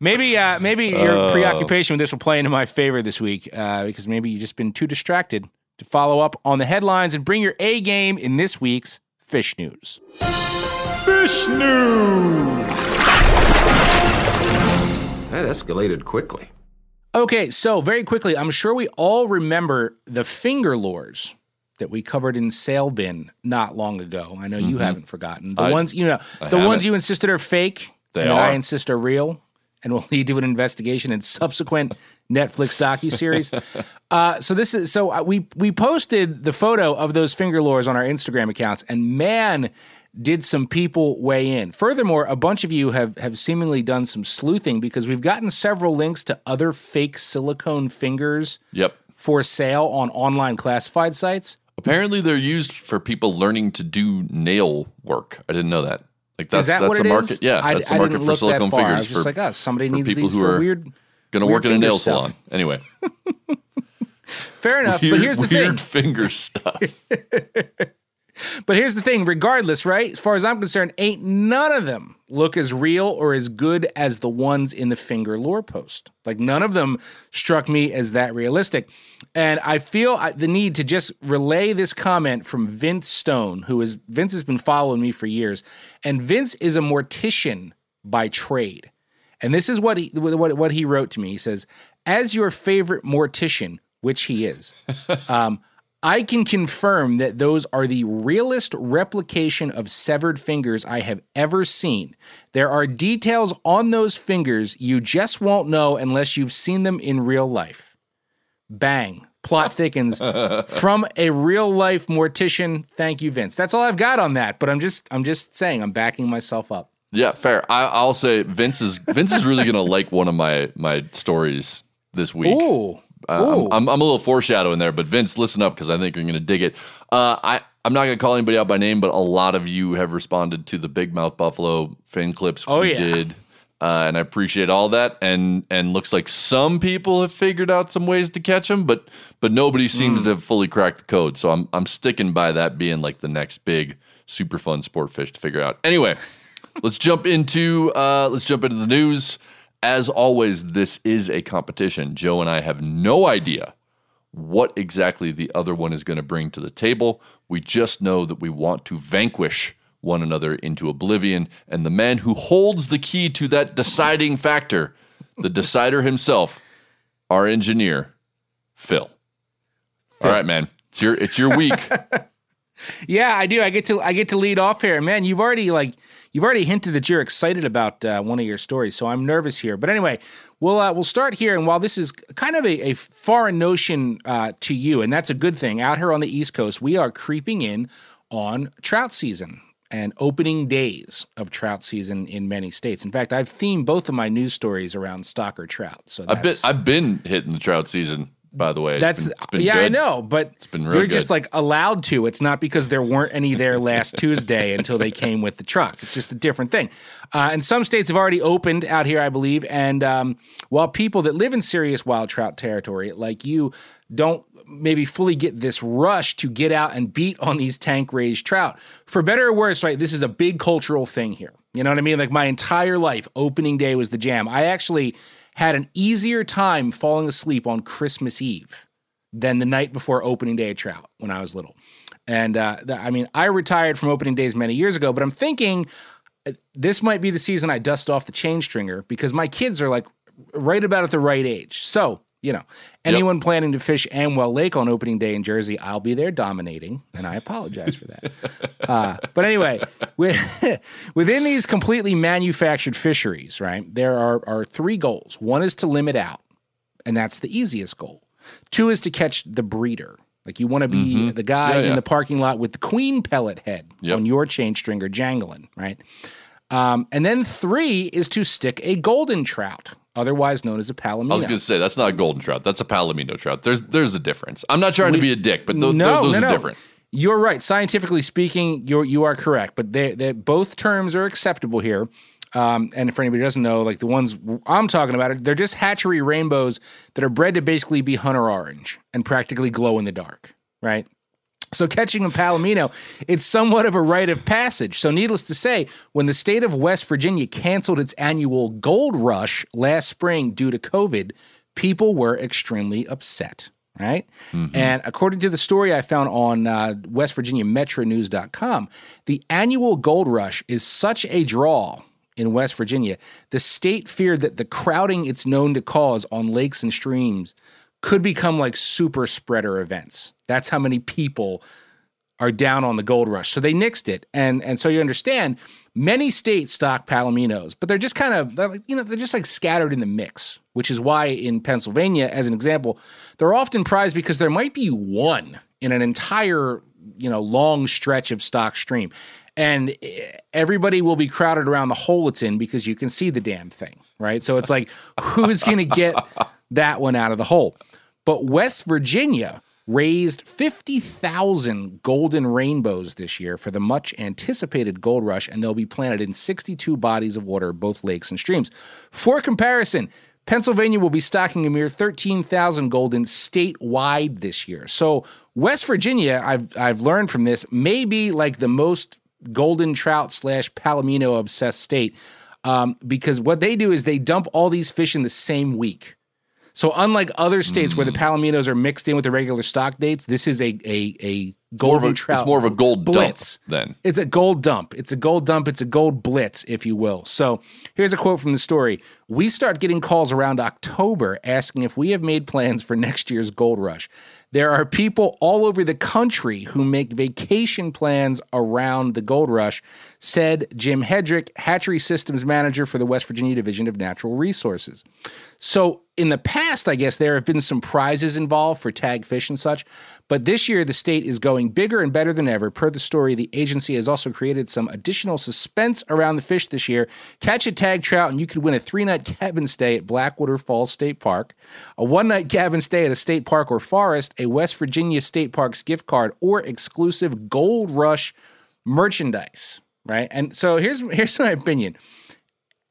maybe uh, maybe your Oh. preoccupation with this will play into my favor this week uh, because maybe you've just been too distracted to follow up on the headlines and bring your A game in this week's fish news. Fish news. That escalated quickly. Okay, so very quickly, I'm sure we all remember the finger lures that we covered in Sail Bin not long ago. I know you Mhm. haven't forgotten. The I- ones you know, I the ones haven't. you insisted are fake, They and that I insist are real, and we'll lead to an investigation and subsequent Netflix docu series. uh, so this is so uh, we we posted the photo of those finger lures on our Instagram accounts, and man. Did some people weigh in? Furthermore, a bunch of you have have seemingly done some sleuthing because we've gotten several links to other fake silicone fingers Yep. for sale on online classified sites. Apparently, they're used for people learning to do nail work. I didn't know that. Like that's that that's what the market. is? Yeah, I, that's I the market for silicone. I fingers was just for, like, oh, somebody needs people these who for are weird. going to work in a nail stuff. salon. Anyway, Fair enough, weird, but here's the weird thing. finger stuff. But here's the thing. Regardless, right? As far as I'm concerned, ain't none of them look as real or as good as the ones in the finger lore post. Like none of them struck me as that realistic. And I feel the need to just relay this comment from Vince Stone, who is Vince has been following me for years, and Vince is a mortician by trade. And this is what he what, what he wrote to me. He says, "As your favorite mortician, which he is, um, I can confirm that those are the realest replication of severed fingers I have ever seen. There are details on those fingers you just won't know unless you've seen them in real life. Bang. Plot thickens from a real life mortician. Thank you, Vince. That's all I've got on that. But I'm just I'm just saying I'm backing myself up. Yeah, fair. I, I'll say Vince is Vince is really gonna like one of my my stories this week. Ooh. Uh, I'm, I'm, I'm a little foreshadowing there, but Vince, listen up because I think you're going to dig it. Uh, I I'm not going to call anybody out by name, but a lot of you have responded to the big mouth buffalo fin clips Oh, we yeah. did Uh, and I appreciate all that, and and looks like some people have figured out some ways to catch them, but but nobody seems to have fully cracked the code. So I'm I'm sticking by that being like the next big super fun sport fish to figure out. Anyway, let's jump into uh, let's jump into the news. As always, this is a competition. Joe and I have no idea what exactly the other one is going to bring to the table. We just know that we want to vanquish one another into oblivion, and the man who holds the key to that deciding factor, the decider himself, our engineer, Phil. All right, man. It's your it's your week. Yeah, I do. I get to I get to lead off here, man. You've already like you've already hinted that you're excited about uh, one of your stories, so I'm nervous here. But anyway, we'll uh, we'll start here. And while this is kind of a, a foreign notion uh, to you, and that's a good thing, out here on the East Coast, we are creeping in on trout season and opening days of trout season in many states. In fact, I've themed both of my news stories around stocker trout. So I've been I've been hitting the trout season. By the way, That's that's been- it's been yeah, I know, but It's been real you're good. just like allowed to. It's not because there weren't any there last Tuesday until they came with the truck. It's just a different thing. Uh, and some states have already opened out here, I believe. And um, while people that live in serious wild trout territory, like you, don't maybe fully get this rush to get out and beat on these tank raised trout. For better or worse, right? This is a big cultural thing here. You know what I mean? Like my entire life, opening day was the jam. I actually had an easier time falling asleep on Christmas Eve than the night before opening day of trout when I was little. And uh, th- I mean, I retired from opening days many years ago, but I'm thinking uh, this might be the season I dust off the chain stringer because my kids are like right about at the right age. So, you know, anyone planning to fish Amwell Lake on opening day in Jersey, I'll be there dominating, and I apologize for that. uh, but anyway, with, within these completely manufactured fisheries, right, there are, are three goals. One is to limit out, and that's the easiest goal. Two is to catch the breeder. Like you want to be the guy Mm-hmm. Yeah, in the parking lot with the queen pellet head Yep. on your chain stringer jangling, right? Um, and then three is to stick a golden trout, otherwise known as a palomino. I was going to say that's not a golden trout. That's a palomino trout. There's there's a difference. I'm not trying to be a dick, but those, no, those no, are no. different. You're right. Scientifically speaking, you're you are correct. But they, they both terms are acceptable here. Um, and for anybody who doesn't know, like the ones I'm talking about, they're just hatchery rainbows that are bred to basically be hunter orange and practically glow in the dark, right? So catching a palomino, it's somewhat of a rite of passage. So needless to say, when the state of West Virginia canceled its annual gold rush last spring due to COVID, people were extremely upset. Right. And according to the story I found on uh, West Virginia Metronews.com, the annual gold rush is such a draw in West Virginia, the state feared that the crowding it's known to cause on lakes and streams could become like super spreader events. That's how many people are down on the gold rush. So they nixed it. And and so you understand, many states stock palominos, but they're just kind of they're like, you know, they're just like scattered in the mix, which is why in Pennsylvania, as an example, they're often prized because there might be one in an entire, you know, long stretch of stock stream. And everybody will be crowded around the hole it's in because you can see the damn thing, right? So it's like, who's going to get that one out of the hole? But West Virginia raised 50,000 golden rainbows this year for the much anticipated gold rush, and they'll be planted in 62 bodies of water, both lakes and streams. For comparison, Pennsylvania will be stocking a mere 13,000 golden statewide this year. So West Virginia, I've I've learned from this, may be like the most golden trout slash palomino obsessed state, um, because what they do is they dump all these fish in the same week. So unlike other states where the mm. palominos are mixed in with the regular stock dates, this is a a a golden trout. it's more of a gold blitz. dump then. It's a gold dump. It's a gold dump. It's a gold blitz, if you will. So here's a quote from the story. We start getting calls around October asking if we have made plans for next year's gold rush. There are people all over the country who make vacation plans around the gold rush, said Jim Hedrick, hatchery systems manager for the West Virginia Division of Natural Resources. So in the past, I guess there have been some prizes involved for tag fish and such, but this year the state is going bigger and better than ever. Per the story, the agency has also created some additional suspense around the fish this year. Catch a tag trout, and you could win a three night cabin stay at Blackwater Falls State Park, a one night cabin stay at a state park or forest, a West Virginia State Parks gift card, or exclusive Gold Rush merchandise. Right, and so here's here's my opinion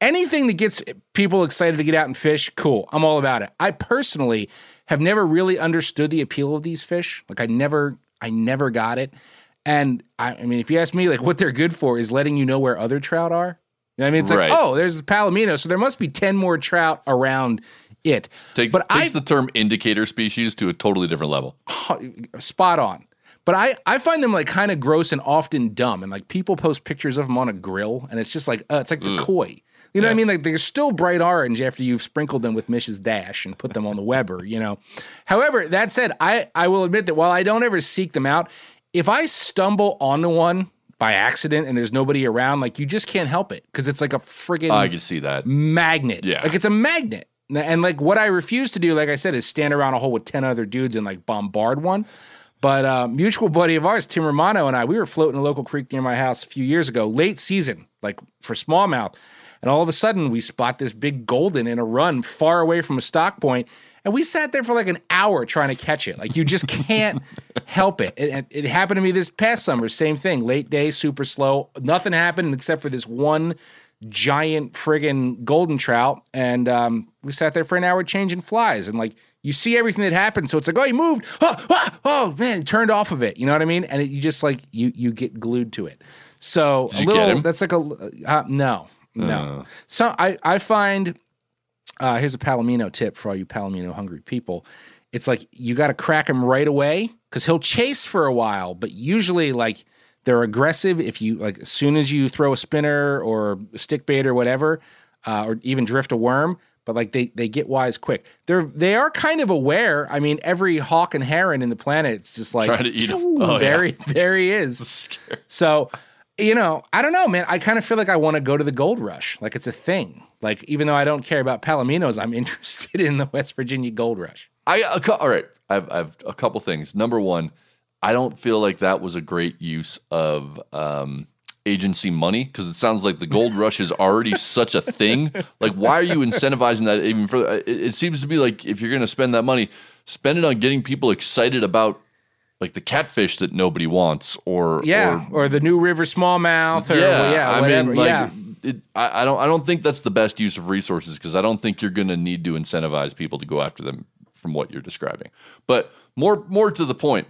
anything that gets people excited to get out and fish, cool. I'm all about it. I personally have never really understood the appeal of these fish. Like I never, I never got it. And I, I mean, if you ask me, like what they're good for is letting you know where other trout are. You know what I mean? It's Right. like, oh, there's Palomino, so there must be ten more trout around it. Take, but takes I the term indicator species to a totally different level. spot on. But I, I find them like kind of gross and often dumb. And like people post pictures of them on a grill, and it's just like, uh, it's like the Ugh. koi. You know what I mean? Like they're still bright orange after you've sprinkled them with Mrs. Dash and put them on the Weber, you know. However, that said, I, I will admit that while I don't ever seek them out, if I stumble onto one by accident and there's nobody around, like you just can't help it because it's like a friggin' I can see that. magnet. Yeah. Like it's a magnet. And like what I refuse to do, like I said, is stand around a hole with 10 other dudes and like bombard one. But uh, mutual buddy of ours, Tim Romano, and I, we were floating a local creek near my house a few years ago, late season, like for smallmouth. And all of a sudden, we spot this big golden in a run far away from a stock point, And we sat there for like an hour trying to catch it. Like you just can't help it. it. It happened to me this past summer. Same thing. Late day, super slow. Nothing happened except for this one giant friggin' golden trout. And um, we sat there for an hour changing flies. And like you see everything that happened. So it's like, oh, he moved. Oh, ah, oh man, turned off of it. You know what I mean? And it, you just like you you get glued to it. So Did a little. That's like a uh, no, no. Uh. So I I find uh, here's a Palomino tip for all you Palomino hungry people. It's like you got to crack him right away because he'll chase for a while, but usually like they're aggressive if you like as soon as you throw a spinner or stick bait or whatever, uh, or even drift a worm. But like they they get wise quick. They're they are kind of aware. I mean, every hawk and heron in the planet, it's just like Trying to eat 'em. "Phew, Oh, there, yeah. he- there he is. So, you know, I don't know, man. I kind of feel like I want to go to the gold rush. Like it's a thing. Like even though I don't care about palominos, I'm interested in the West Virginia gold rush. i a, all right I've I've a couple things. Number one, I don't feel like that was a great use of um, agency money because it sounds like the gold rush is already such a thing. Like, why are you incentivizing that even further? It, it seems to be like if you're going to spend that money, spend it on getting people excited about like the catfish that nobody wants, or Yeah, or, the new river smallmouth, or yeah, yeah, I mean, like, yeah, it, I, I don't, I don't think that's the best use of resources because I don't think you're going to need to incentivize people to go after them from what you're describing. But more, more to the point,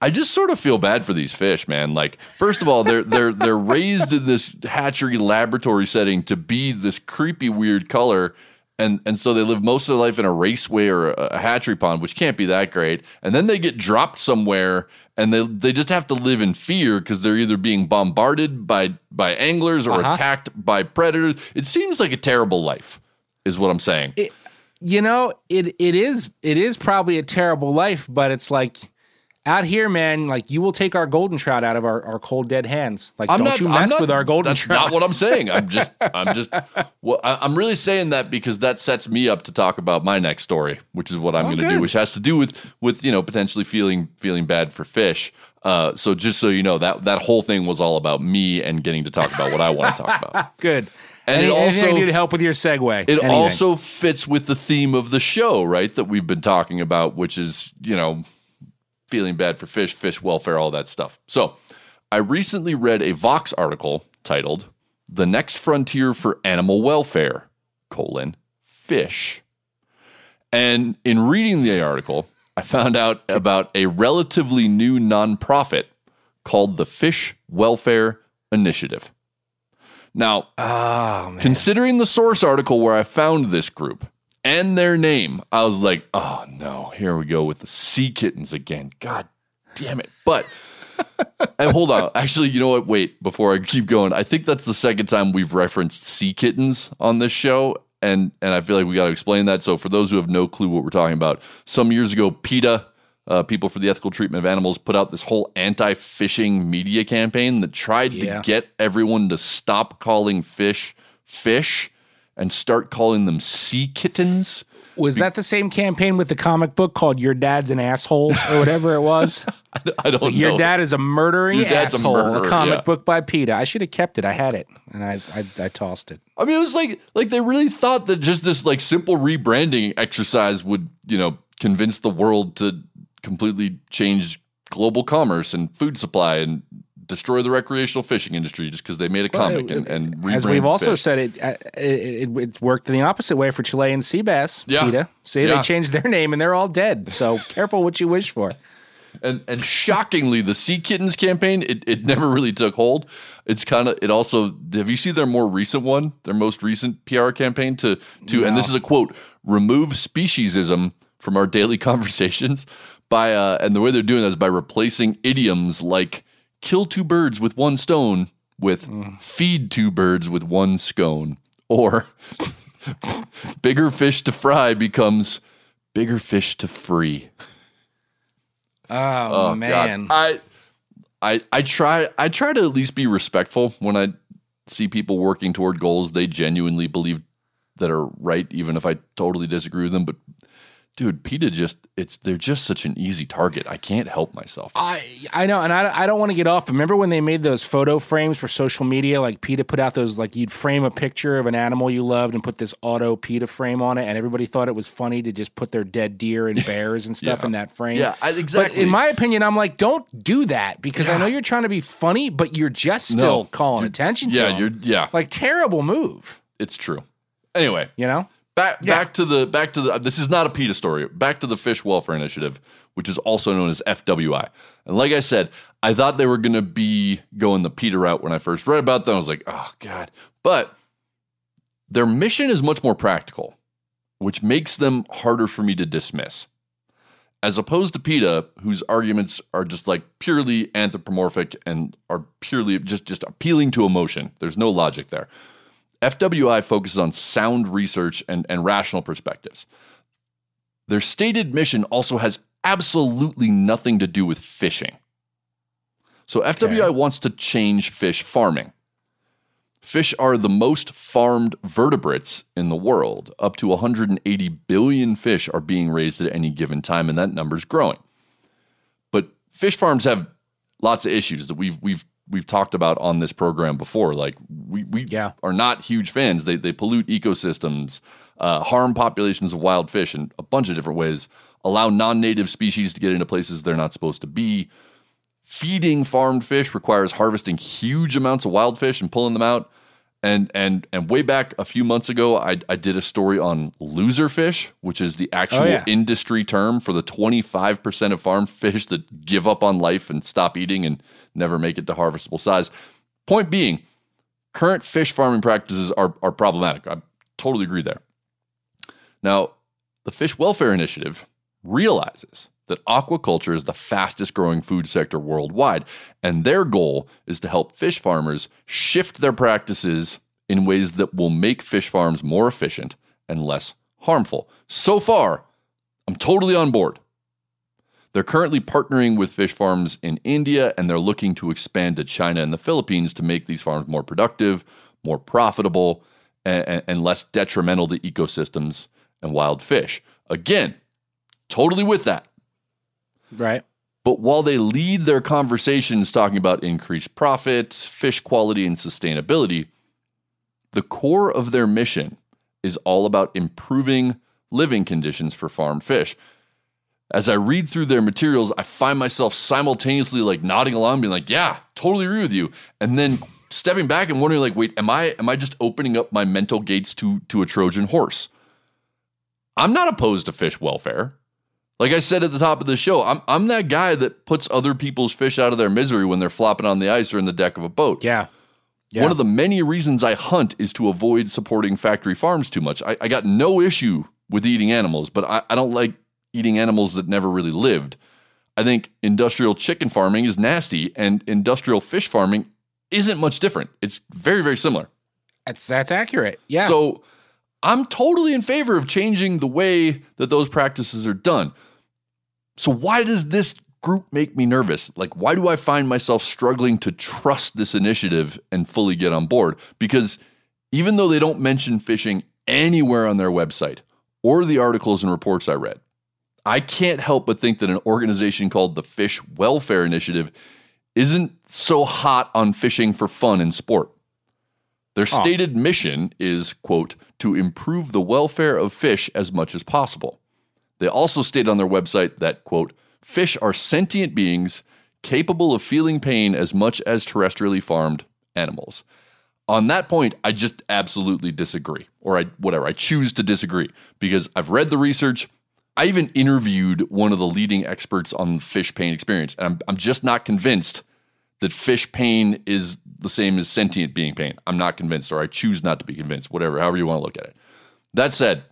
I just sort of feel bad for these fish, man. Like, first of all, they're they're they're raised in this hatchery laboratory setting to be this creepy, weird color. And, and so they live most of their life in a raceway or a, a hatchery pond, which can't be that great. And then they get dropped somewhere, and they they just have to live in fear because they're either being bombarded by by anglers or Uh-huh. attacked by predators. It seems like a terrible life, is what I'm saying. you know, it it is it is probably a terrible life, but it's like out here, man. Like you will take our golden trout out of our, our cold dead hands. Like I'm don't not, you mess not- with our golden That's trout. That's not what I'm saying. I'm just, I'm just, well, I- I'm really saying that because that sets me up to talk about my next story, which is what I'm Oh, going to do, which has to do with, with you know, potentially feeling feeling bad for fish. Uh, so just so you know, that that whole thing was all about me and getting to talk about what I want to talk about. Good. And Any, it I also- do to help with your segue. It Anything. also fits with the theme of the show, right? That we've been talking about, which is, you know, feeling bad for fish, fish welfare, all that stuff. So I recently read a Vox article titled The Next Frontier for Animal Welfare, colon, fish. And in reading the article, I found out about a relatively new nonprofit called the Fish Welfare Initiative. Now, oh, considering the source article where I found this group and their name, I was like, oh no, here we go with the sea kittens again. God damn it. But and hold on. Actually, you know what? Wait, before I keep going, I think that's the second time we've referenced sea kittens on this show. And and I feel like we got to explain that. So for those who have no clue what we're talking about, some years ago, PETA, uh, People for the Ethical Treatment of Animals, put out this whole anti-fishing media campaign that tried Yeah. to get everyone to stop calling fish fish and start calling them sea kittens. Was that the same campaign with the comic book called "Your Dad's an Asshole" or whatever it was? I don't Your know. dad is a murdering Your dad's a asshole. murderer, a comic yeah. book by PETA. I should have kept it. I had it, and I I, I tossed it. I mean, it was like like they really thought that just this like simple rebranding exercise would, you know, convince the world to completely change global commerce and food supply and destroy the recreational fishing industry just because they made a Well, comic and, and As we've also fish. said, it, uh, it, it worked in the opposite way for Chilean sea bass. Yeah. PETA. See, Yeah. they changed their name and they're all dead. So careful what you wish for. and and shockingly, the Sea Kittens campaign it, it never really took hold. It's kind of it also. Have you seen their more recent one? Their most recent PR campaign to to and this is a quote: remove speciesism from our daily conversations by uh and the way they're doing that is by replacing idioms like kill two birds with one stone with mm. feed two birds with one scone or bigger fish to fry becomes bigger fish to free. Oh, oh, God. man. I I I try I try to at least be respectful when I see people working toward goals they genuinely believe that are right, even if I totally disagree with them. But dude, PETA just it's they're just such an easy target. I can't help myself. I I know, and I, I don't want to get off. Remember when they made those photo frames for social media? Like PETA put out those, like you'd frame a picture of an animal you loved and put this auto PETA frame on it, and everybody thought it was funny to just put their dead deer and bears and stuff Yeah. in that frame. Yeah, I- But exactly. in my opinion, I'm like, don't do that because I know you're trying to be funny, but you're just still No, calling attention to yeah, you're yeah. like terrible move. It's true. Anyway, You know? Back Yeah. back to the back to the uh, this is not a PETA story. Back to the Fish Welfare Initiative, which is also known as FWI. And like I said, I thought they were going to be going the PETA route when I first read about them. I was like, oh god. But their mission is much more practical, which makes them harder for me to dismiss. As opposed to PETA, whose arguments are just like purely anthropomorphic and are purely just just appealing to emotion. There's no logic there. FWI focuses on sound research and, and rational perspectives. Their stated mission also has absolutely nothing to do with fishing. So, FWI wants to change fish farming. Fish are the most farmed vertebrates in the world. Up to 180 billion fish are being raised at any given time, and that number is growing. But fish farms have lots of issues that we've we've we've talked about on this program before. Like we we are not huge fans. They they pollute ecosystems, uh, harm populations of wild fish in a bunch of different ways. Allow non-native species to get into places they're not supposed to be. Feeding farmed fish requires harvesting huge amounts of wild fish and pulling them out. And and and way back a few months ago, I, I did a story on loser fish, which is the actual oh, yeah. industry term for the 25% of farm fish that give up on life and stop eating and never make it to harvestable size. Point being, current fish farming practices are, are problematic. I totally agree there. Now, the Fish Welfare Initiative realizes that aquaculture is the fastest growing food sector worldwide, and their goal is to help fish farmers shift their practices in ways that will make fish farms more efficient and less harmful. So far, I'm totally on board. They're currently partnering with fish farms in India and they're looking to expand to China and the Philippines to make these farms more productive, more profitable, and, and less detrimental to ecosystems and wild fish. Again, totally with that. Right. But while they lead their conversations talking about increased profits, fish quality, and sustainability, the core of their mission is all about improving living conditions for farm fish. As I read through their materials, I find myself simultaneously like nodding along, being like, "Yeah, totally agree with you," and then stepping back and wondering, like, "Wait, am I am I just opening up my mental gates to to a Trojan horse?" I'm not opposed to fish welfare. Like I said at the top of the show, I'm I'm that guy that puts other people's fish out of their misery when they're flopping on the ice or in the deck of a boat. Yeah. Yeah. One of the many reasons I hunt is to avoid supporting factory farms too much. I, I got no issue with eating animals, but I, I don't like eating animals that never really lived. I think industrial chicken farming is nasty, and industrial fish farming isn't much different. It's very, very similar. That's that's accurate. Yeah. So I'm totally in favor of changing the way that those practices are done. So why does this group make me nervous? Like why do I find myself struggling to trust this initiative and fully get on board? Because even though they don't mention fishing anywhere on their website or the articles and reports I read, I can't help but think that an organization called the Fish Welfare Initiative isn't so hot on fishing for fun and sport. Their stated mission is, quote, to improve the welfare of fish as much as possible. They also state on their website that, quote, fish are sentient beings capable of feeling pain as much as terrestrially farmed animals. On that point, I just absolutely disagree, or I whatever. I choose to disagree because I've read the research. I even interviewed one of the leading experts on fish pain experience, and I'm I'm just not convinced that fish pain is the same as sentient being pain. I'm not convinced, or I choose not to be convinced. Whatever, however you want to look at it. That said,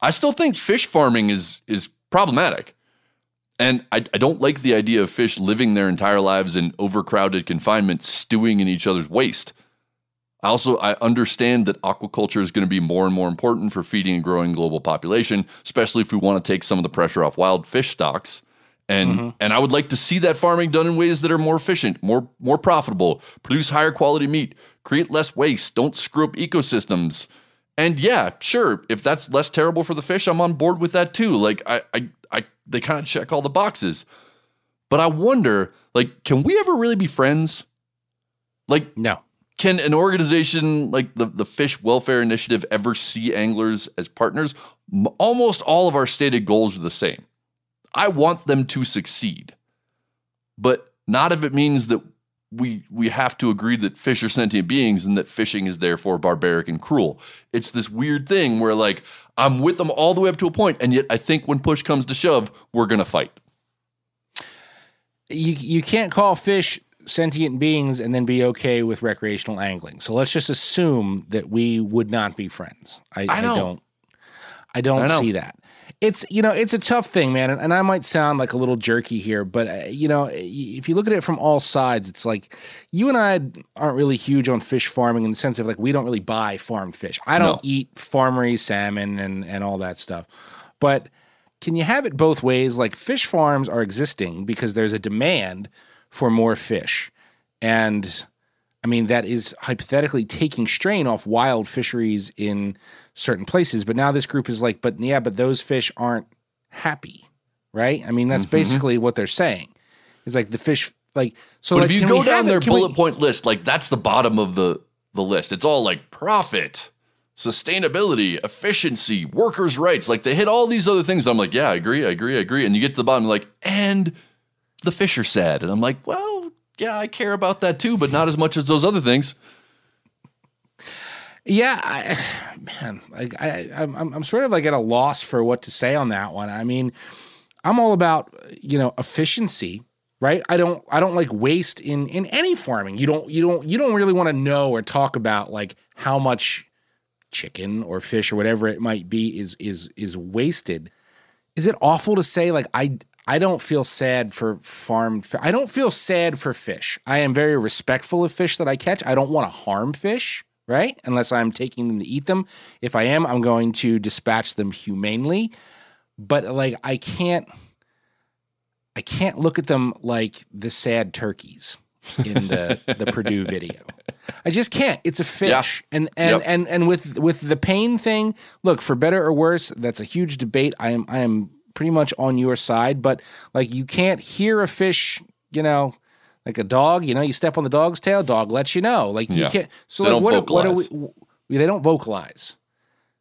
I still think fish farming is is problematic. And I, I don't like the idea of fish living their entire lives in overcrowded confinement, stewing in each other's waste. I also I understand that aquaculture is going to be more and more important for feeding and growing global population, especially if we want to take some of the pressure off wild fish stocks. And Mm-hmm. and I would like to see that farming done in ways that are more efficient, more more profitable, produce higher quality meat, create less waste, don't screw up ecosystems. And yeah, sure, if that's less terrible for the fish, I'm on board with that too. Like I I, I they kind of check all the boxes. But I wonder, like, can we ever really be friends? Like, no. Can an organization like the, the Fish Welfare Initiative ever see anglers as partners? Almost all of our stated goals are the same. I want them to succeed, but not if it means that we we have to agree that fish are sentient beings and that fishing is therefore barbaric and cruel. It's this weird thing where like I'm with them all the way up to a point, and yet I think when push comes to shove, we're gonna fight. you you can't call fish sentient beings and then be okay with recreational angling. So let's just assume that we would not be friends. I, I know. don't I don't I see that. It's you know it's a tough thing, man, and, and I might sound like a little jerky here, but uh, you know if you look at it from all sides, it's like you and I aren't really huge on fish farming in the sense of like we don't really buy farmed fish. I don't No. eat farm raised salmon and and all that stuff, but can you have it both ways? Like fish farms are existing because there's a demand for more fish. And I mean, that is hypothetically taking strain off wild fisheries in certain places. But now this group is like, but yeah, but those fish aren't happy, right? I mean, that's Mhm. basically what they're saying. It's like the fish, like, so but like, if you go down it- their can we- bullet point list, like that's the bottom of the the list. It's all like profit, sustainability, efficiency, workers' rights. Like they hit all these other things. I'm like, yeah, I agree, I agree, I agree. And you get to the bottom, like, and the fish are sad. And I'm like, well, yeah, I care about that too, but not as much as those other things. Yeah, I, man, like I, I'm, I'm sort of like at a loss for what to say on that one. I mean, I'm all about you know efficiency, right? I don't, I don't like waste in in any farming. You don't, you don't, you don't really want to know or talk about like how much chicken or fish or whatever it might be is is is wasted. Is it awful to say like I I don't feel sad for farmed fi- I don't feel sad for fish. I am very respectful of fish that I catch. I don't want to harm fish, right? Unless I'm taking them to eat them. If I am, I'm going to dispatch them humanely. But like I can't I can't look at them like the sad turkeys in the the Perdue video. I just can't. It's a fish. And and Yep. and and with with the pain thing, look, for better or worse, that's a huge debate. I am I am pretty much on your side, but like you can't hear a fish, you know, like a dog, you know, you step on the dog's tail, dog lets you know. Like you Yeah. can't so They like what what are we they don't vocalize.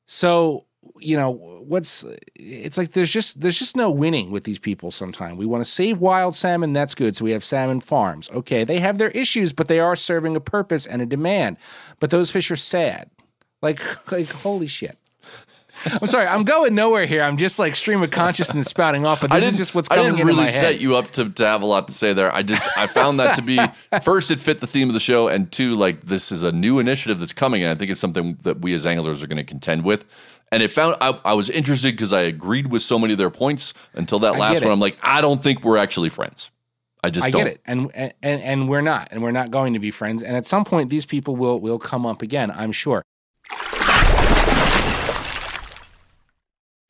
So, you know, what's it's like there's just there's just no winning with these people sometimes. We want to save wild salmon, that's good. So we have salmon farms. Okay, they have their issues, but they are serving a purpose and a demand. But those fish are sad. Like like holy shit. I'm sorry, I'm going nowhere here. I'm just like stream of consciousness spouting off, but this is just what's coming I didn't into really my set head. you up to, to have a lot to say there. I just I found that to be first it fit the theme of the show, and two like this is a new initiative that's coming, and I think it's something that we as anglers are going to contend with. And it found I, I was interested because I agreed with so many of their points until that I last get one. it. I'm like I don't think we're actually friends. I just I don't. get it, and, and and we're not, and we're not going to be friends. And at some point, these people will will come up again. I'm sure.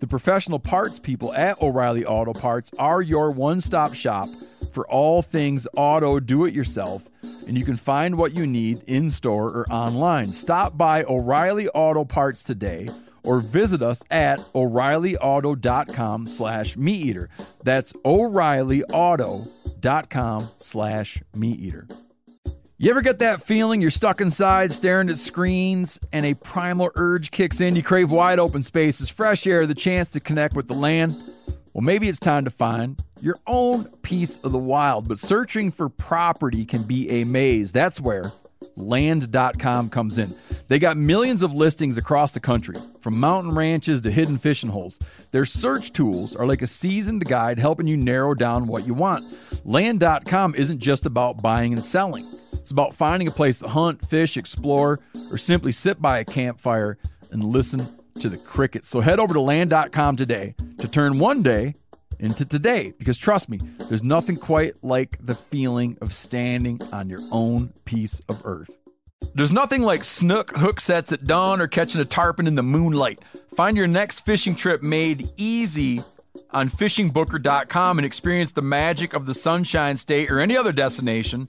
The professional parts people at O'Reilly Auto Parts are your one stop shop for all things auto do it yourself, and you can find what you need in store or online. Stop by O'Reilly Auto Parts today or visit us at o'reillyauto.com slash meat eater that's o'reillyauto.com slash meat eater you ever get that feeling you're stuck inside staring at screens and a primal urge kicks in you crave wide open spaces fresh air the chance to connect with the land well maybe it's time to find your own piece of the wild but searching for property can be a maze that's where land.com comes in. They got millions of listings across the country, from mountain ranches to hidden fishing holes. Their search tools are like a seasoned guide helping you narrow down what you want. Land.com isn't just about buying and selling, it's about finding a place to hunt, fish, explore, or simply sit by a campfire and listen to the crickets. So head over to land.com today to turn one day into today because trust me, there's nothing quite like the feeling of standing on your own piece of earth. There's nothing like snook hook sets at dawn or catching a tarpon in the moonlight. Find your next fishing trip made easy on fishingbooker.com and experience the magic of the Sunshine State or any other destination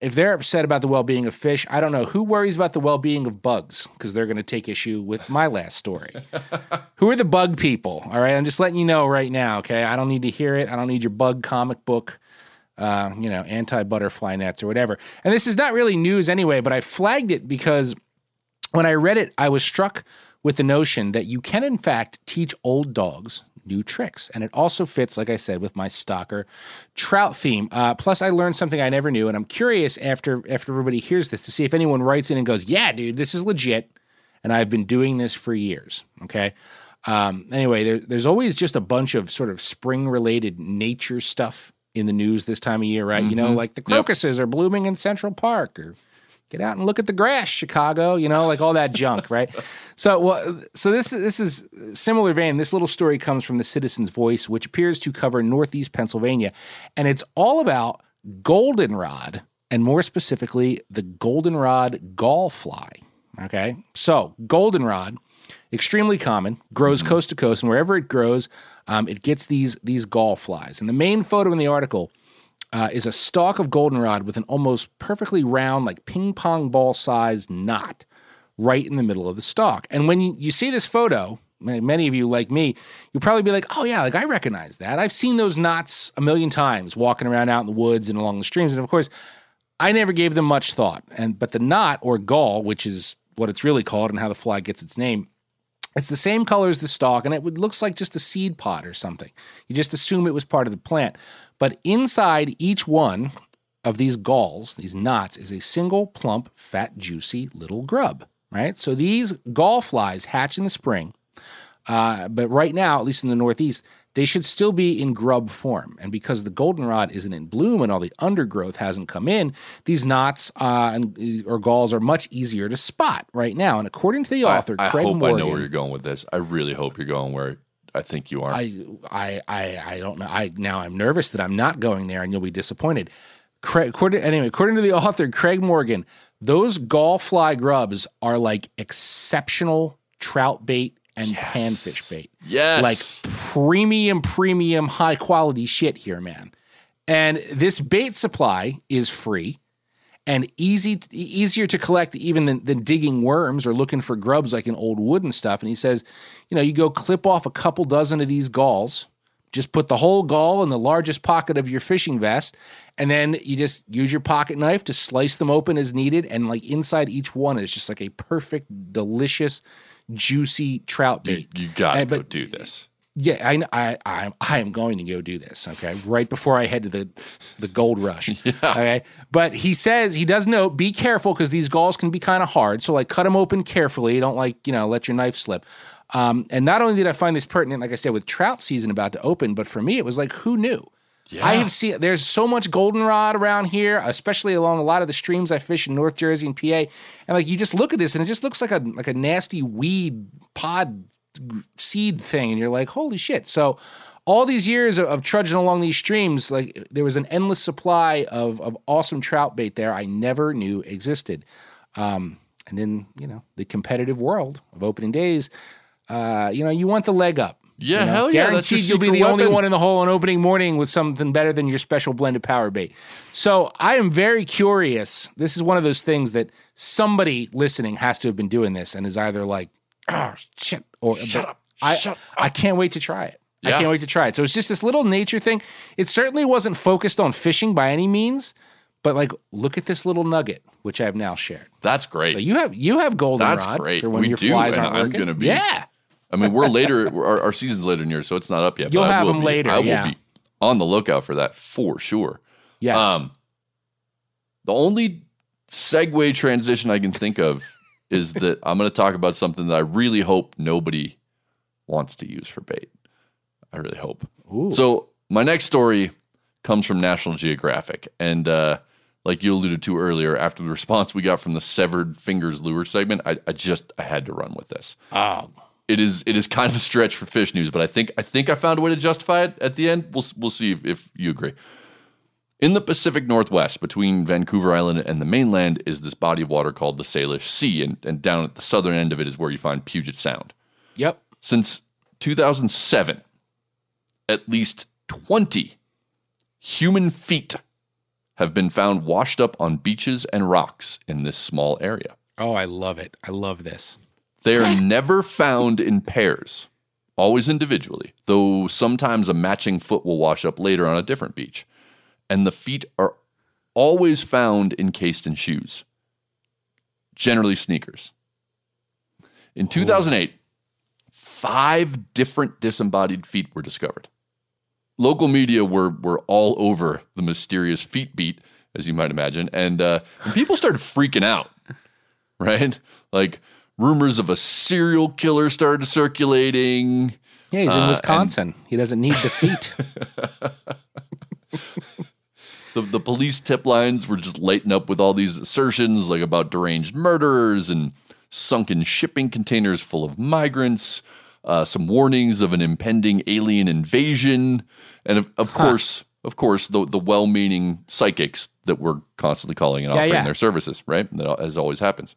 If they're upset about the well being of fish, I don't know who worries about the well being of bugs because they're going to take issue with my last story. who are the bug people? All right. I'm just letting you know right now. Okay. I don't need to hear it. I don't need your bug comic book, uh, you know, anti butterfly nets or whatever. And this is not really news anyway, but I flagged it because when I read it, I was struck with the notion that you can, in fact, teach old dogs new tricks. And it also fits, like I said, with my stocker trout theme. Uh, plus, I learned something I never knew, and I'm curious after after everybody hears this to see if anyone writes in and goes, "Yeah, dude, this is legit," and I've been doing this for years. Okay. Um, anyway, there, there's always just a bunch of sort of spring related nature stuff in the news this time of year, right? Mm-hmm. You know, Mhm. like the Yep. crocuses are blooming in Central Park or get out and look at the grass chicago you know like all that junk right? So well so this this is similar vein. This little story comes from the citizens voice which appears to cover northeast pennsylvania. And it's all about goldenrod and more specifically the goldenrod gallfly okay? So goldenrod extremely common grows coast to coast and wherever it grows um, it gets these these gall flies. And the main photo in the article uh, is a stalk of goldenrod with an almost perfectly round, like ping pong ball sized knot right in the middle of the stalk. And when you, you see this photo, many of you like me, you'll probably be like, oh, yeah, like I recognize that. I've seen those knots a million times walking around out in the woods and along the streams. And of course, I never gave them much thought. And but the knot or gall, which is what it's really called and how the fly gets its name, it's the same color as the stalk, and it looks like just a seed pod or something. You just assume it was part of the plant. But inside each one of these galls, these knots, is a single plump, fat, juicy little grub, right? So these gall flies hatch in the spring. Uh, but right now, at least in the Northeast, they should still be in grub form. And because the goldenrod isn't in bloom and all the undergrowth hasn't come in, these knots uh, and, or galls are much easier to spot right now. And according to the author, I, I Craig hope Morgan, I know where you're going with this. I really hope you're going where I think you are. I, I, I, I don't know. I now I'm nervous that I'm not going there, and you'll be disappointed. Craig, according, anyway, according to the author Craig Morgan, those gall fly grubs are like exceptional trout bait and panfish bait. Yes. like premium, premium, high quality shit here, man. And this bait supply is free and easy easier to collect even than, than digging worms or looking for grubs like in old wood and stuff. And he says, you know, you go clip off a couple dozen of these galls, just put the whole gall in the largest pocket of your fishing vest, and then you just use your pocket knife to slice them open as needed. And like inside each one is just like a perfect, delicious, juicy trout bait. you gotta And- go do this. Yeah, I, I, I, I am going to go do this. Okay, right before I head to the, the gold rush. Okay, but he says he does note be careful because these galls can be kind of hard. So like cut them open carefully. Don't like you know let your knife slip. Um, and not only did I find this pertinent, like I said, with trout season about to open, but for me it was like who knew. I have seen there's so much goldenrod around here, especially along a lot of the streams I fish in North Jersey and PA. And like you just look at this and it just looks like a like a nasty weed pod seed thing, and you're like, holy shit. So all these years of, of trudging along these streams, like there was an endless supply of of awesome trout bait there I never knew existed. Um, and then, you know, the competitive world of opening days, uh, you know, you want the leg up. Yeah, You know, hell yeah, Guaranteed you'll be the only one in the hole on opening morning with something better than your special blended power bait. So I am very curious. This is one of those things that somebody listening has to have been doing this and is either like, oh shit, or Shut up, I, shut I can't wait to try it. I can't wait to try it. So it's just this little nature thing. It certainly wasn't focused on fishing by any means, but like look at this little nugget, which I've now shared. That's great. So you have you have goldenrod That's great. for when we your do, flies aren't I'm working. gonna be. yeah. I mean, we're later. Our, our season's later in the year, so it's not up yet. You'll have them be- later, I will yeah. be on the lookout for that for sure. Yes. Um, the only segue transition I can think of is that I'm going to talk about something that I really hope nobody wants to use for bait. I really hope. Ooh. So my next story comes from National Geographic, and uh, like you alluded to earlier, after the response we got from the severed fingers lure segment, I, I just I had to run with this. Oh, It is it is kind of a stretch for fish news, but I think I think I found a way to justify it at the end. We'll we'll see if, if you agree. In the Pacific Northwest, between Vancouver Island and the mainland, is this body of water called the Salish Sea, and, and down at the southern end of it is where you find Puget Sound. Yep. Since 2007, at least 20 human feet have been found washed up on beaches and rocks in this small area. Oh, I love it. I love this. They are never found in pairs, always individually, though sometimes a matching foot will wash up later on a different beach. And the feet are always found encased in shoes, generally sneakers. In 2008, five different disembodied feet were discovered. Local media were, were all over the mysterious feet beat, as you might imagine, and, uh, and people started freaking out right? Like rumors of a serial killer started circulating. Yeah, he's in Uh, and Wisconsin. he doesn't need the feet. the, the police tip lines were just lighting up with all these assertions, like about deranged murderers and sunken shipping containers full of migrants, uh, some warnings of an impending alien invasion, and of, of course, of course, the the well-meaning psychics that were constantly calling and Yeah, offering yeah. their services, right? That, as always happens.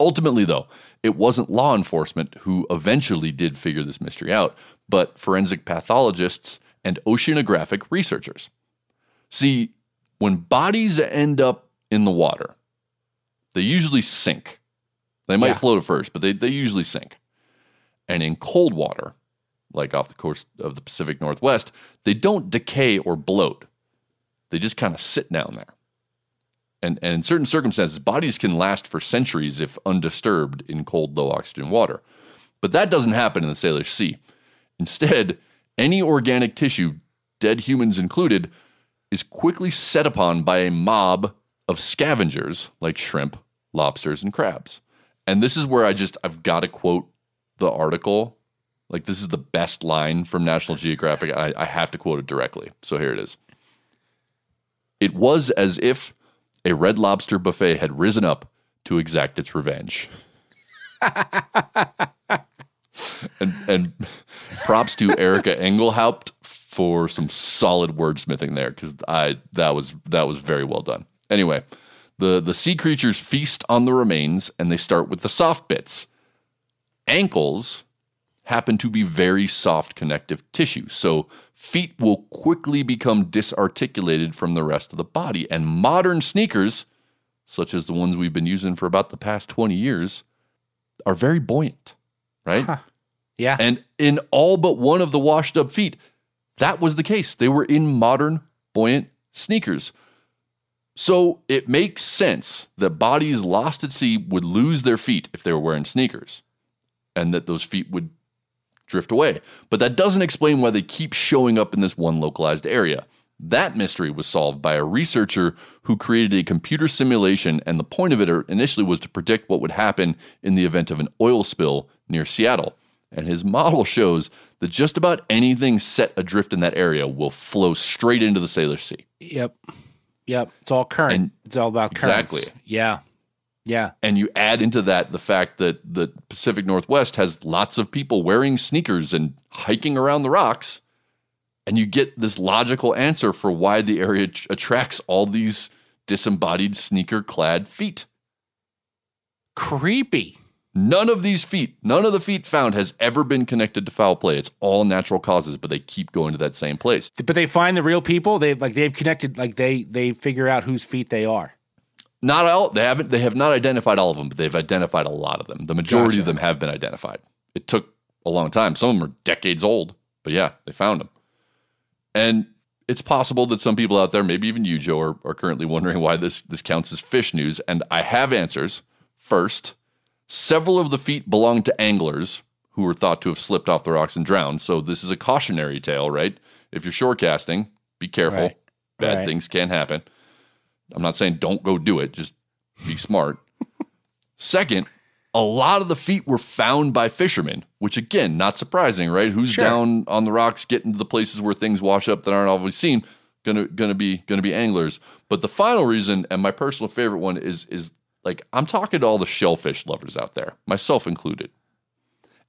Ultimately, though, it wasn't law enforcement who eventually did figure this mystery out, but forensic pathologists and oceanographic researchers. See, when bodies end up in the water, they usually sink. They might Yeah. float at first, but they, they usually sink. And in cold water, like off the coast of the Pacific Northwest, they don't decay or bloat. They just kind of sit down there. And, and in certain circumstances, bodies can last for centuries if undisturbed in cold, low oxygen water. But that doesn't happen in the Salish Sea. Instead, any organic tissue, dead humans included, is quickly set upon by a mob of scavengers like shrimp, lobsters, and crabs. And this is where I just, I've got to quote the article. Like, this is the best line from National Geographic. I, I have to quote it directly. So here it is. It was as if a red lobster buffet had risen up to exact its revenge. and and props to Erika Engelhaupt for some solid wordsmithing there because I that was that was very well done. Anyway, the the sea creatures feast on the remains and they start with the soft bits. Ankles happen to be very soft connective tissue, so feet will quickly become disarticulated from the rest of the body. And modern sneakers, such as the ones we've been using for about the past 20 years, are very buoyant, right? Yeah. And in all but one of the washed up feet, that was the case. They were in modern buoyant sneakers. So it makes sense that bodies lost at sea would lose their feet if they were wearing sneakers, and that those feet would drift away. But that doesn't explain why they keep showing up in this one localized area. That mystery was solved by a researcher who created a computer simulation, and the point of it initially was to predict what would happen in the event of an oil spill near Seattle. And his model shows that just about anything set adrift in that area will flow straight into the Salish Sea. Yep. Yep. It's all current. And- it's all about currents. Exactly. Yeah. Yeah. And you add into that the fact that the Pacific Northwest has lots of people wearing sneakers and hiking around the rocks. And you get this logical answer for why the area ch- attracts all these disembodied sneaker clad feet. Creepy. None of these feet, none of the feet found has ever been connected to foul play. It's all natural causes, but they keep going to that same place. But they find the real people. They like they've connected. Like they they figure out whose feet they are. Not all they haven't they have not identified all of them, but they've identified a lot of them. The majority of them have been identified. It took a long time. Some of them are decades old, but yeah, they found them. And it's possible that some people out there, maybe even you, Joe, are, are currently wondering why this this counts as fish news. And I have answers. First, several of the feet belonged to anglers who were thought to have slipped off the rocks and drowned. So this is a cautionary tale, right? If you're shore casting, be careful. Right. Bad Right. things can happen. I'm not saying don't go do it, just be smart. Second, a lot of the feet were found by fishermen, which again, not surprising, right? Who's Sure. down on the rocks, getting to the places where things wash up that aren't always seen? Gonna gonna be gonna be anglers. But the final reason, and my personal favorite one, is is like I'm talking to all the shellfish lovers out there, myself included.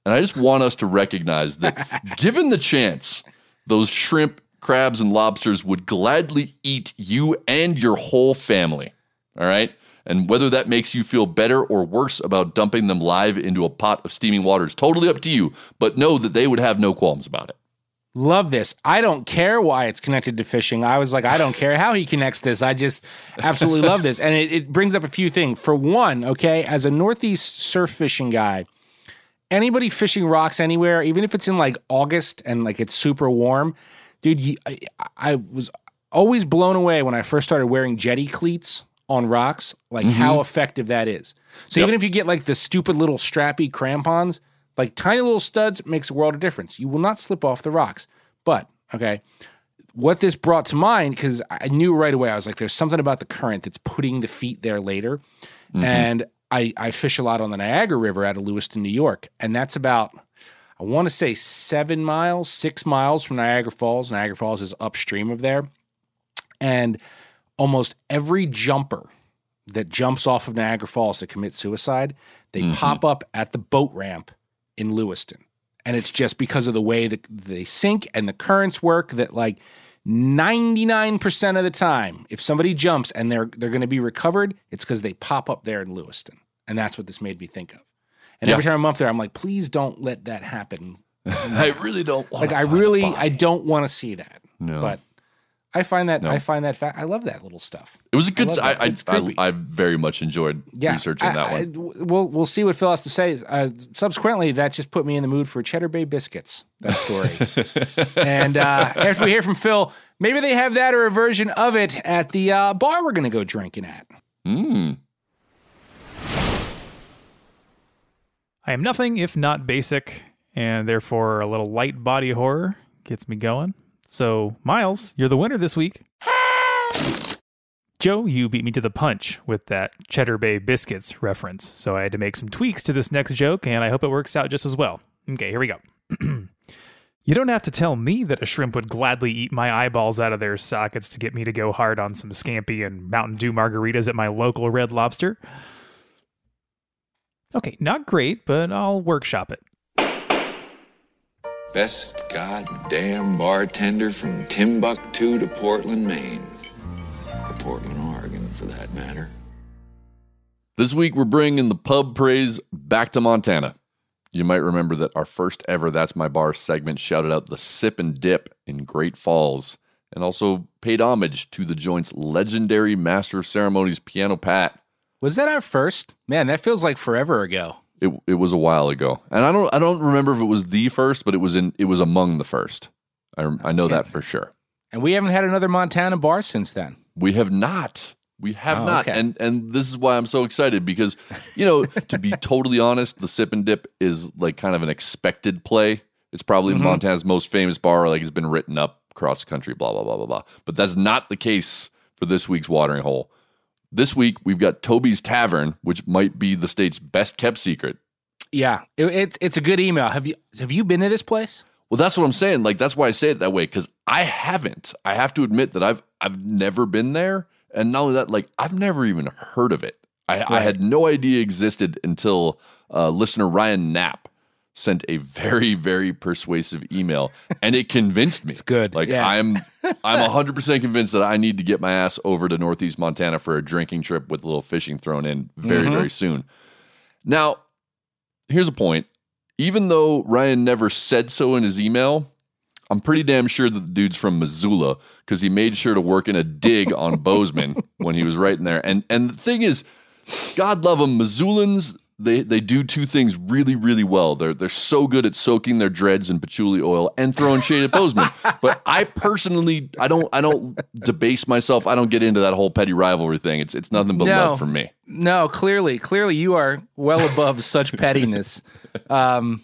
And I just want us to recognize that given the chance, those shrimp, crabs, and lobsters would gladly eat you and your whole family. All right. And whether that makes you feel better or worse about dumping them live into a pot of steaming water is totally up to you. But know that they would have no qualms about it. Love this. I don't care why it's connected to fishing. I was like, I don't care how he connects this. I just absolutely love this. And it, it brings up a few things. For one, okay, as a Northeast surf fishing guy, anybody fishing rocks anywhere, even if it's in like August and like it's super warm, dude, you, I, I was always blown away when I first started wearing jetty cleats on rocks, like how mm-hmm. effective that is. So Yep. even if you get like the stupid little strappy crampons, like tiny little studs makes a world of difference. You will not slip off the rocks. But okay, what this brought to mind because I knew right away I was like, there's something about the current that's putting the feet there later, mm-hmm. and I I fish a lot on the Niagara River out of Lewiston, New York, and that's about I want to say seven miles, six miles from Niagara Falls. Niagara Falls is upstream of there, and almost every jumper that jumps off of Niagara Falls to commit suicide, they mm-hmm. pop up at the boat ramp in Lewiston. And it's just because of the way that they sink and the currents work that like 99% of the time, if somebody jumps and they're they're going to be recovered, it's because they pop up there in Lewiston. And that's what this made me think of. And every time I'm up there, I'm like, please don't let that happen. I really don't want Like I really I don't want to see that. No. But I find that No. I find that fact I love that little stuff. It was a good. love I. I, I. I very much enjoyed yeah, researching I- that I- one. we'll we'll see what Phil has to say. Uh, subsequently, that just put me in the mood for Cheddar Bay biscuits. That story. and uh, after we hear from Phil, maybe they have that or a version of it at the uh, bar we're going to go drinking at. Mm. I am nothing if not basic, and therefore a little light body horror gets me going. So, Miles, you're the winner this week. Joe, you beat me to the punch with that Cheddar Bay Biscuits reference, so I had to make some tweaks to this next joke, and I hope it works out just as well. Okay, here we go. you don't have to tell me that a shrimp would gladly eat my eyeballs out of their sockets to get me to go hard on some scampi and Mountain Dew margaritas at my local Red Lobster. Okay, not great, but I'll workshop it. Best goddamn bartender from Timbuktu to Portland, Maine. Or Portland, Oregon, for that matter. This week we're bringing the pub praise back to Montana. You might remember that our first ever That's My Bar segment shouted out the Sip and Dip in Great Falls and also paid homage to the joint's legendary master of ceremonies, Piano Pat. Was that our first? Man, that feels like forever ago. It, it was a while ago, and I don't I don't remember if it was the first, but it was in it was among the first. I I know that for sure. And we haven't had another Montana bar since then. We have not. We have Oh, not. okay. And and this is why I'm so excited because, you know, to be totally honest, the sip and dip is like kind of an expected play. It's probably Mhm. Montana's most famous bar. Like it's been written up across the country. Blah blah blah blah blah. But that's not the case for this week's watering hole. This week we've got Toby's Tavern, which might be the state's best kept secret. Yeah, it, it's it's a good email. Have you have you been to this place? Well, that's what I'm saying. Like that's why I say it that way because I haven't. I have to admit that I've I've never been there, and not only that, like I've never even heard of it. I, I had no idea existed until uh, listener Ryan Knapp sent a very very persuasive email, and it convinced me. It's good. Like Yeah. I'm I'm 100 percent convinced that I need to get my ass over to Northeast Montana for a drinking trip with a little fishing thrown in very Mhm. very soon. Now, here's a point. Even though Ryan never said so in his email, I'm pretty damn sure that the dude's from Missoula because he made sure to work in a dig on Bozeman when he was writing there. And and the thing is, God love them, Missoulans. They they do two things really really well. They're they're so good at soaking their dreads in patchouli oil and throwing shade at Bozeman. But I personally I don't I don't debase myself. I don't get into that whole petty rivalry thing. It's it's nothing but No. love for me. No, clearly, clearly you are well above such pettiness. Um,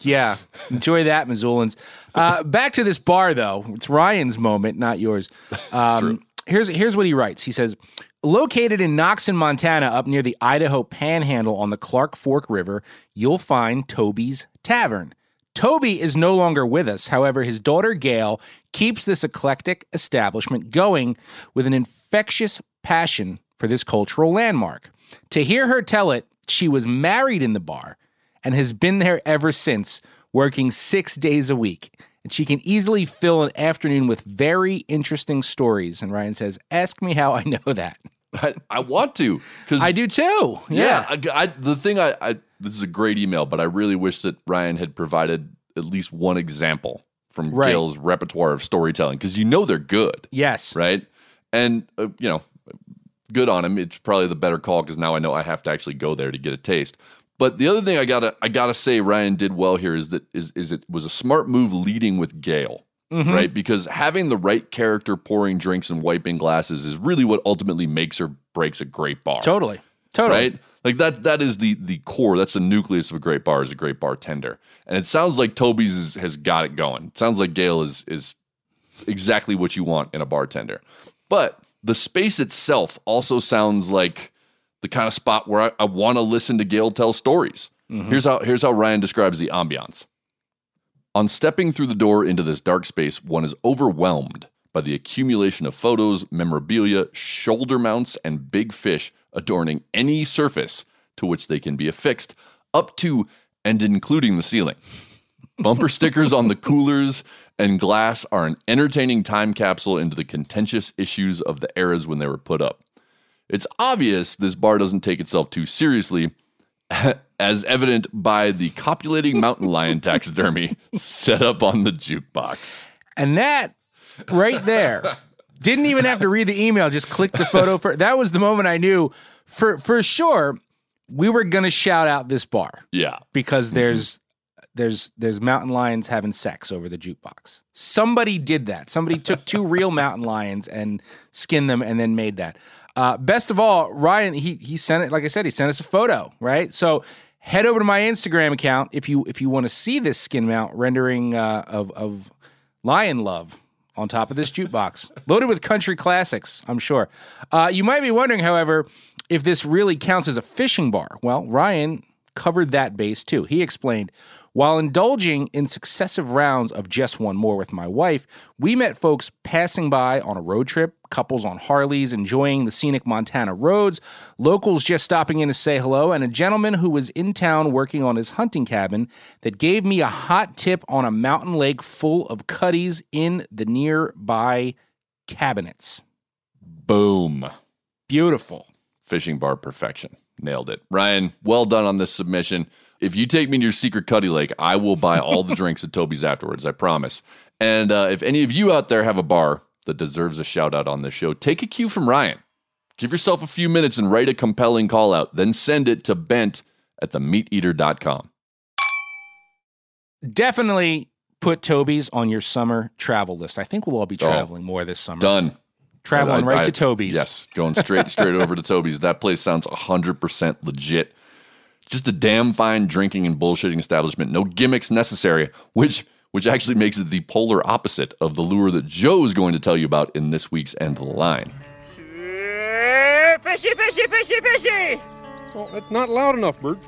yeah, enjoy that, Missoulans. Uh, back to this bar, though. It's Ryan's moment, not yours. Um, here's here's what he writes. He says, located in Noxon, Montana, up near the Idaho Panhandle on the Clark Fork River, you'll find Toby's Tavern. Toby is no longer with us. However, his daughter Gail keeps this eclectic establishment going with an infectious passion for this cultural landmark. To hear her tell it, she was married in the bar and has been there ever since, working six days a week. And she can easily fill an afternoon with very interesting stories. And Ryan says, Ask me how I know that. I, I want to because I do too. Yeah, I, I- the thing I, I this is a great email, but I really wish that Ryan had provided at least one example from Right. Gail's repertoire of storytelling because you know they're good, Yes. right? And uh, you know, good on him. It's probably the better call because now I know I have to actually go there to get a taste. But the other thing I gotta I gotta say Ryan did well here is that is is it was a smart move leading with Gail. Mhm. Right? Because having the right character pouring drinks and wiping glasses is really what ultimately makes or breaks a great bar. Totally. Totally. Right? Like that that is the the core, that's the nucleus of a great bar is a great bartender. And it sounds like Toby's is, has got it going. It sounds like Gail is is exactly what you want in a bartender. But the space itself also sounds like the kind of spot where I, I want to listen to Gail tell stories. Mhm. Here's how here's how Ryan describes the ambiance. On stepping through the door into this dark space, one is overwhelmed by the accumulation of photos, memorabilia, shoulder mounts, and big fish adorning any surface to which they can be affixed, up to and including the ceiling. Bumper stickers on the coolers and glass are an entertaining time capsule into the contentious issues of the eras when they were put up. It's obvious this bar doesn't take itself too seriously, as evident by the copulating mountain lion taxidermy set up on the jukebox. And that right there, didn't even have to read the email, just click the photo for that was the moment I knew for for sure we were gonna shout out this bar Yeah. because mm-hmm. there's there's there's mountain lions having sex over the jukebox. Somebody did that. Somebody took two real mountain lions and skinned them and then made that. Uh, best of all, Ryan he he sent it like I said he sent us a photo right. So head over to my Instagram account if you if you want to see this skin mount rendering uh, of of lion love on top of this jukebox loaded with country classics. I'm sure. Uh, you might be wondering, however, if this really counts as a fishing bar. Well, Ryan covered that base too. He explained, while indulging in successive rounds of just one more with my wife, we met folks passing by on a road trip, couples on Harleys enjoying the scenic Montana roads, locals just stopping in to say hello, and a gentleman who was in town working on his hunting cabin that gave me a hot tip on a mountain lake full of cuddies in the nearby cabinets. Boom. Beautiful. Fishing bar perfection. Nailed it. Ryan, well done on this submission. If you take me to your secret cuddy lake, I will buy all the drinks at Toby's afterwards. I promise. And uh, if any of you out there have a bar that deserves a shout out on this show, take a cue from Ryan. Give yourself a few minutes and write a compelling call out, then send it to bent at themeateater.com. Definitely put Toby's on your summer travel list. I think we'll all be Oh, traveling more this summer. Done. Traveling I- right I- to Toby's. Yes, going straight straight over to Toby's. That place sounds 100% legit. Just a damn fine drinking and bullshitting establishment. No gimmicks necessary, which which actually makes it the polar opposite of the lure that Joe is going to tell you about in this week's End of the Line. Uh, fishy, fishy, fishy, fishy! Well, that's not loud enough, Bert.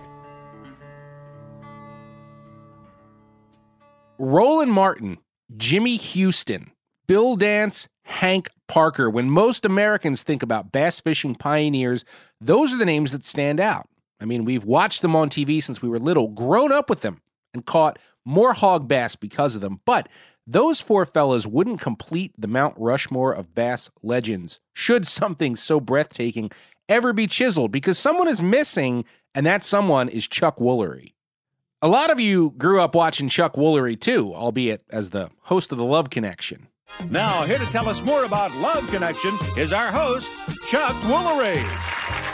Roland Martin, Jimmy Houston, Bill Dance, Hank Parker. When most Americans think about bass fishing pioneers, those are the names that stand out. I mean, we've watched them on TV since we were little, grown up with them, and caught more hog bass because of them. But those four fellas wouldn't complete the Mount Rushmore of bass legends should something so breathtaking ever be chiseled, because someone is missing, and that someone is Chuck Woolery. A lot of you grew up watching Chuck Woolery too, albeit as the host of The Love Connection. Now, here to tell us more about Love Connection is our host, Chuck Woolery.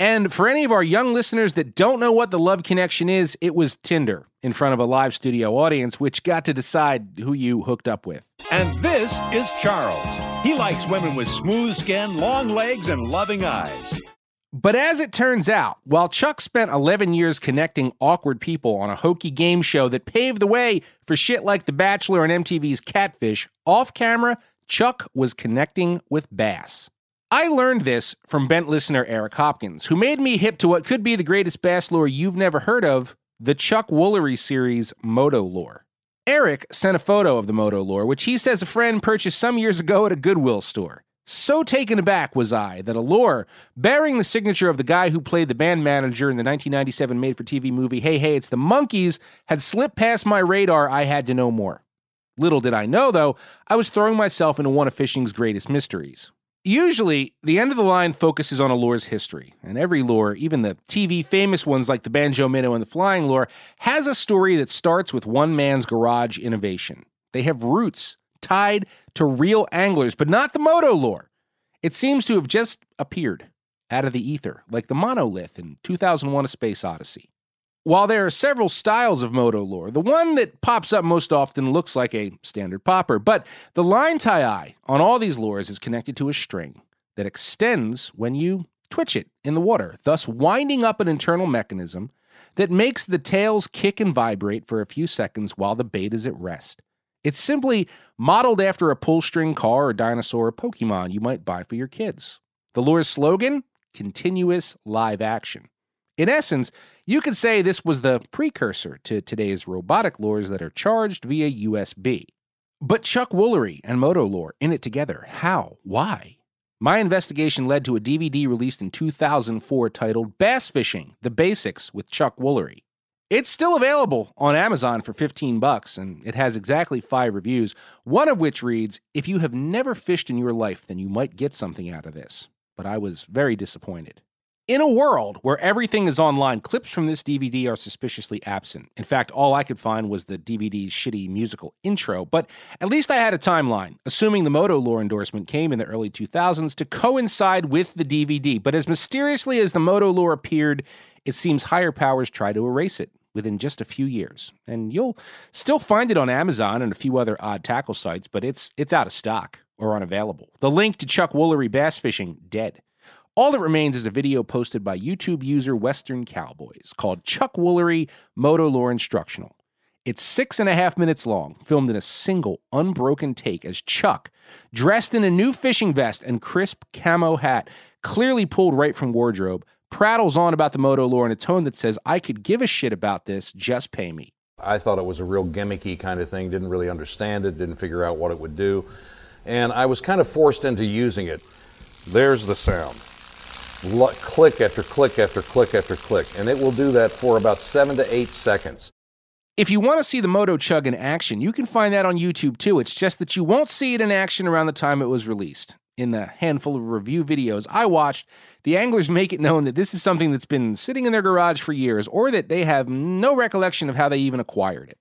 And for any of our young listeners that don't know what the Love Connection is, it was Tinder in front of a live studio audience, which got to decide who you hooked up with. And this is Charles. He likes women with smooth skin, long legs, and loving eyes. But as it turns out, while Chuck spent 11 years connecting awkward people on a hokey game show that paved the way for shit like The Bachelor and MTV's Catfish, off camera, Chuck was connecting with bass. I learned this from bent listener Eric Hopkins, who made me hip to what could be the greatest bass lure you've never heard of the Chuck Woolery series Moto Lure. Eric sent a photo of the Moto Lure, which he says a friend purchased some years ago at a Goodwill store. So taken aback was I that a lure bearing the signature of the guy who played the band manager in the 1997 made for TV movie Hey Hey It's the Monkees had slipped past my radar. I had to know more. Little did I know, though, I was throwing myself into one of fishing's greatest mysteries. Usually, the end of the line focuses on a lure's history, and every lure, even the TV famous ones like the Banjo Minnow and the Flying Lure, has a story that starts with one man's garage innovation. They have roots tied to real anglers, but not the moto lure. It seems to have just appeared out of the ether, like the monolith in 2001 A Space Odyssey. While there are several styles of moto lure, the one that pops up most often looks like a standard popper, but the line tie eye on all these lures is connected to a string that extends when you twitch it in the water, thus winding up an internal mechanism that makes the tails kick and vibrate for a few seconds while the bait is at rest. It's simply modeled after a pull string car or dinosaur or Pokemon you might buy for your kids. The lure's slogan? Continuous live action. In essence, you could say this was the precursor to today's robotic lures that are charged via USB. But Chuck Woolery and Moto Lure in it together. How? Why? My investigation led to a DVD released in 2004 titled Bass Fishing: The Basics with Chuck Woolery. It's still available on Amazon for 15 bucks and it has exactly 5 reviews, one of which reads, "If you have never fished in your life, then you might get something out of this." But I was very disappointed. In a world where everything is online, clips from this DVD are suspiciously absent. In fact, all I could find was the DVD's shitty musical intro, but at least I had a timeline, assuming the Moto Lure endorsement came in the early 2000s to coincide with the DVD. But as mysteriously as the Moto Lure appeared, it seems higher powers try to erase it within just a few years. And you'll still find it on Amazon and a few other odd tackle sites, but it's it's out of stock or unavailable. The link to Chuck Woolery bass fishing dead. All that remains is a video posted by YouTube user Western Cowboys called Chuck Woolery Moto Lure Instructional. It's six and a half minutes long, filmed in a single, unbroken take as Chuck, dressed in a new fishing vest and crisp camo hat, clearly pulled right from wardrobe, prattles on about the Moto lure in a tone that says, I could give a shit about this, just pay me. I thought it was a real gimmicky kind of thing, didn't really understand it, didn't figure out what it would do, and I was kind of forced into using it. There's the sound click after click after click after click, and it will do that for about seven to eight seconds. If you want to see the Moto Chug in action, you can find that on YouTube too. It's just that you won't see it in action around the time it was released. In the handful of review videos I watched, the anglers make it known that this is something that's been sitting in their garage for years, or that they have no recollection of how they even acquired it.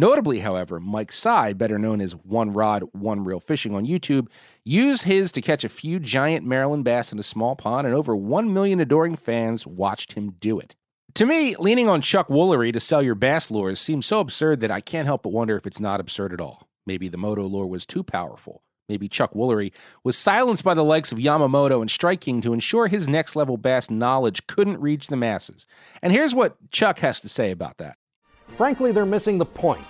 Notably, however, Mike Sy, better known as One Rod, One Reel Fishing on YouTube, used his to catch a few giant Maryland bass in a small pond, and over 1 million adoring fans watched him do it. To me, leaning on Chuck Woolery to sell your bass lures seems so absurd that I can't help but wonder if it's not absurd at all. Maybe the Moto lure was too powerful. maybe Chuck Woolery, was silenced by the likes of Yamamoto and Strike King to ensure his next level bass knowledge couldn't reach the masses. And here's what Chuck has to say about that. Frankly, they're missing the point.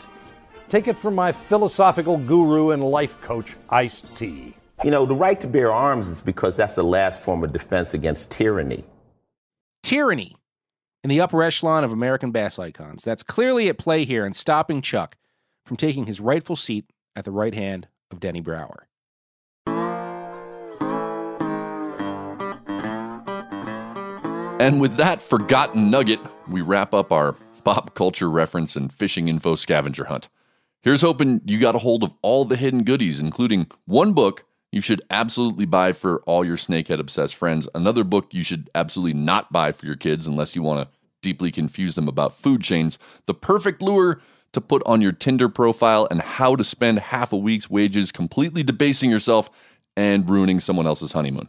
Take it from my philosophical guru and life coach, Ice T. You know, the right to bear arms is because that's the last form of defense against tyranny. Tyranny in the upper echelon of American bass icons. That's clearly at play here in stopping Chuck from taking his rightful seat at the right hand of Denny Brauer. And with that forgotten nugget, we wrap up our pop culture reference and fishing info scavenger hunt. Here's hoping you got a hold of all the hidden goodies, including one book you should absolutely buy for all your snakehead obsessed friends, another book you should absolutely not buy for your kids unless you want to deeply confuse them about food chains, the perfect lure to put on your Tinder profile, and how to spend half a week's wages completely debasing yourself and ruining someone else's honeymoon.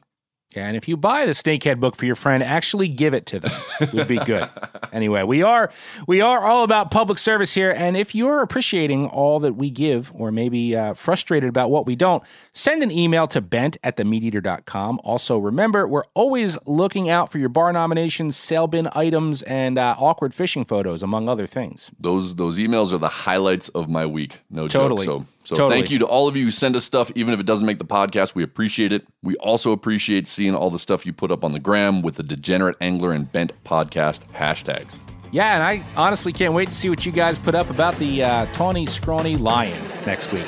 Yeah, and if you buy the Snakehead book for your friend, actually give it to them. It would be good. anyway, we are we are all about public service here, and if you're appreciating all that we give, or maybe uh, frustrated about what we don't, send an email to bent at themeateater.com. Also, remember we're always looking out for your bar nominations, sale bin items, and uh, awkward fishing photos, among other things. Those those emails are the highlights of my week. No Totally. joke. So so Totally. thank you to all of you who send us stuff, even if it doesn't make the podcast. We appreciate it. We also appreciate seeing all the stuff you put up on the gram with the Degenerate Angler and Bent podcast hashtags. Yeah, and I honestly can't wait to see what you guys put up about the uh, tawny scrawny lion next week.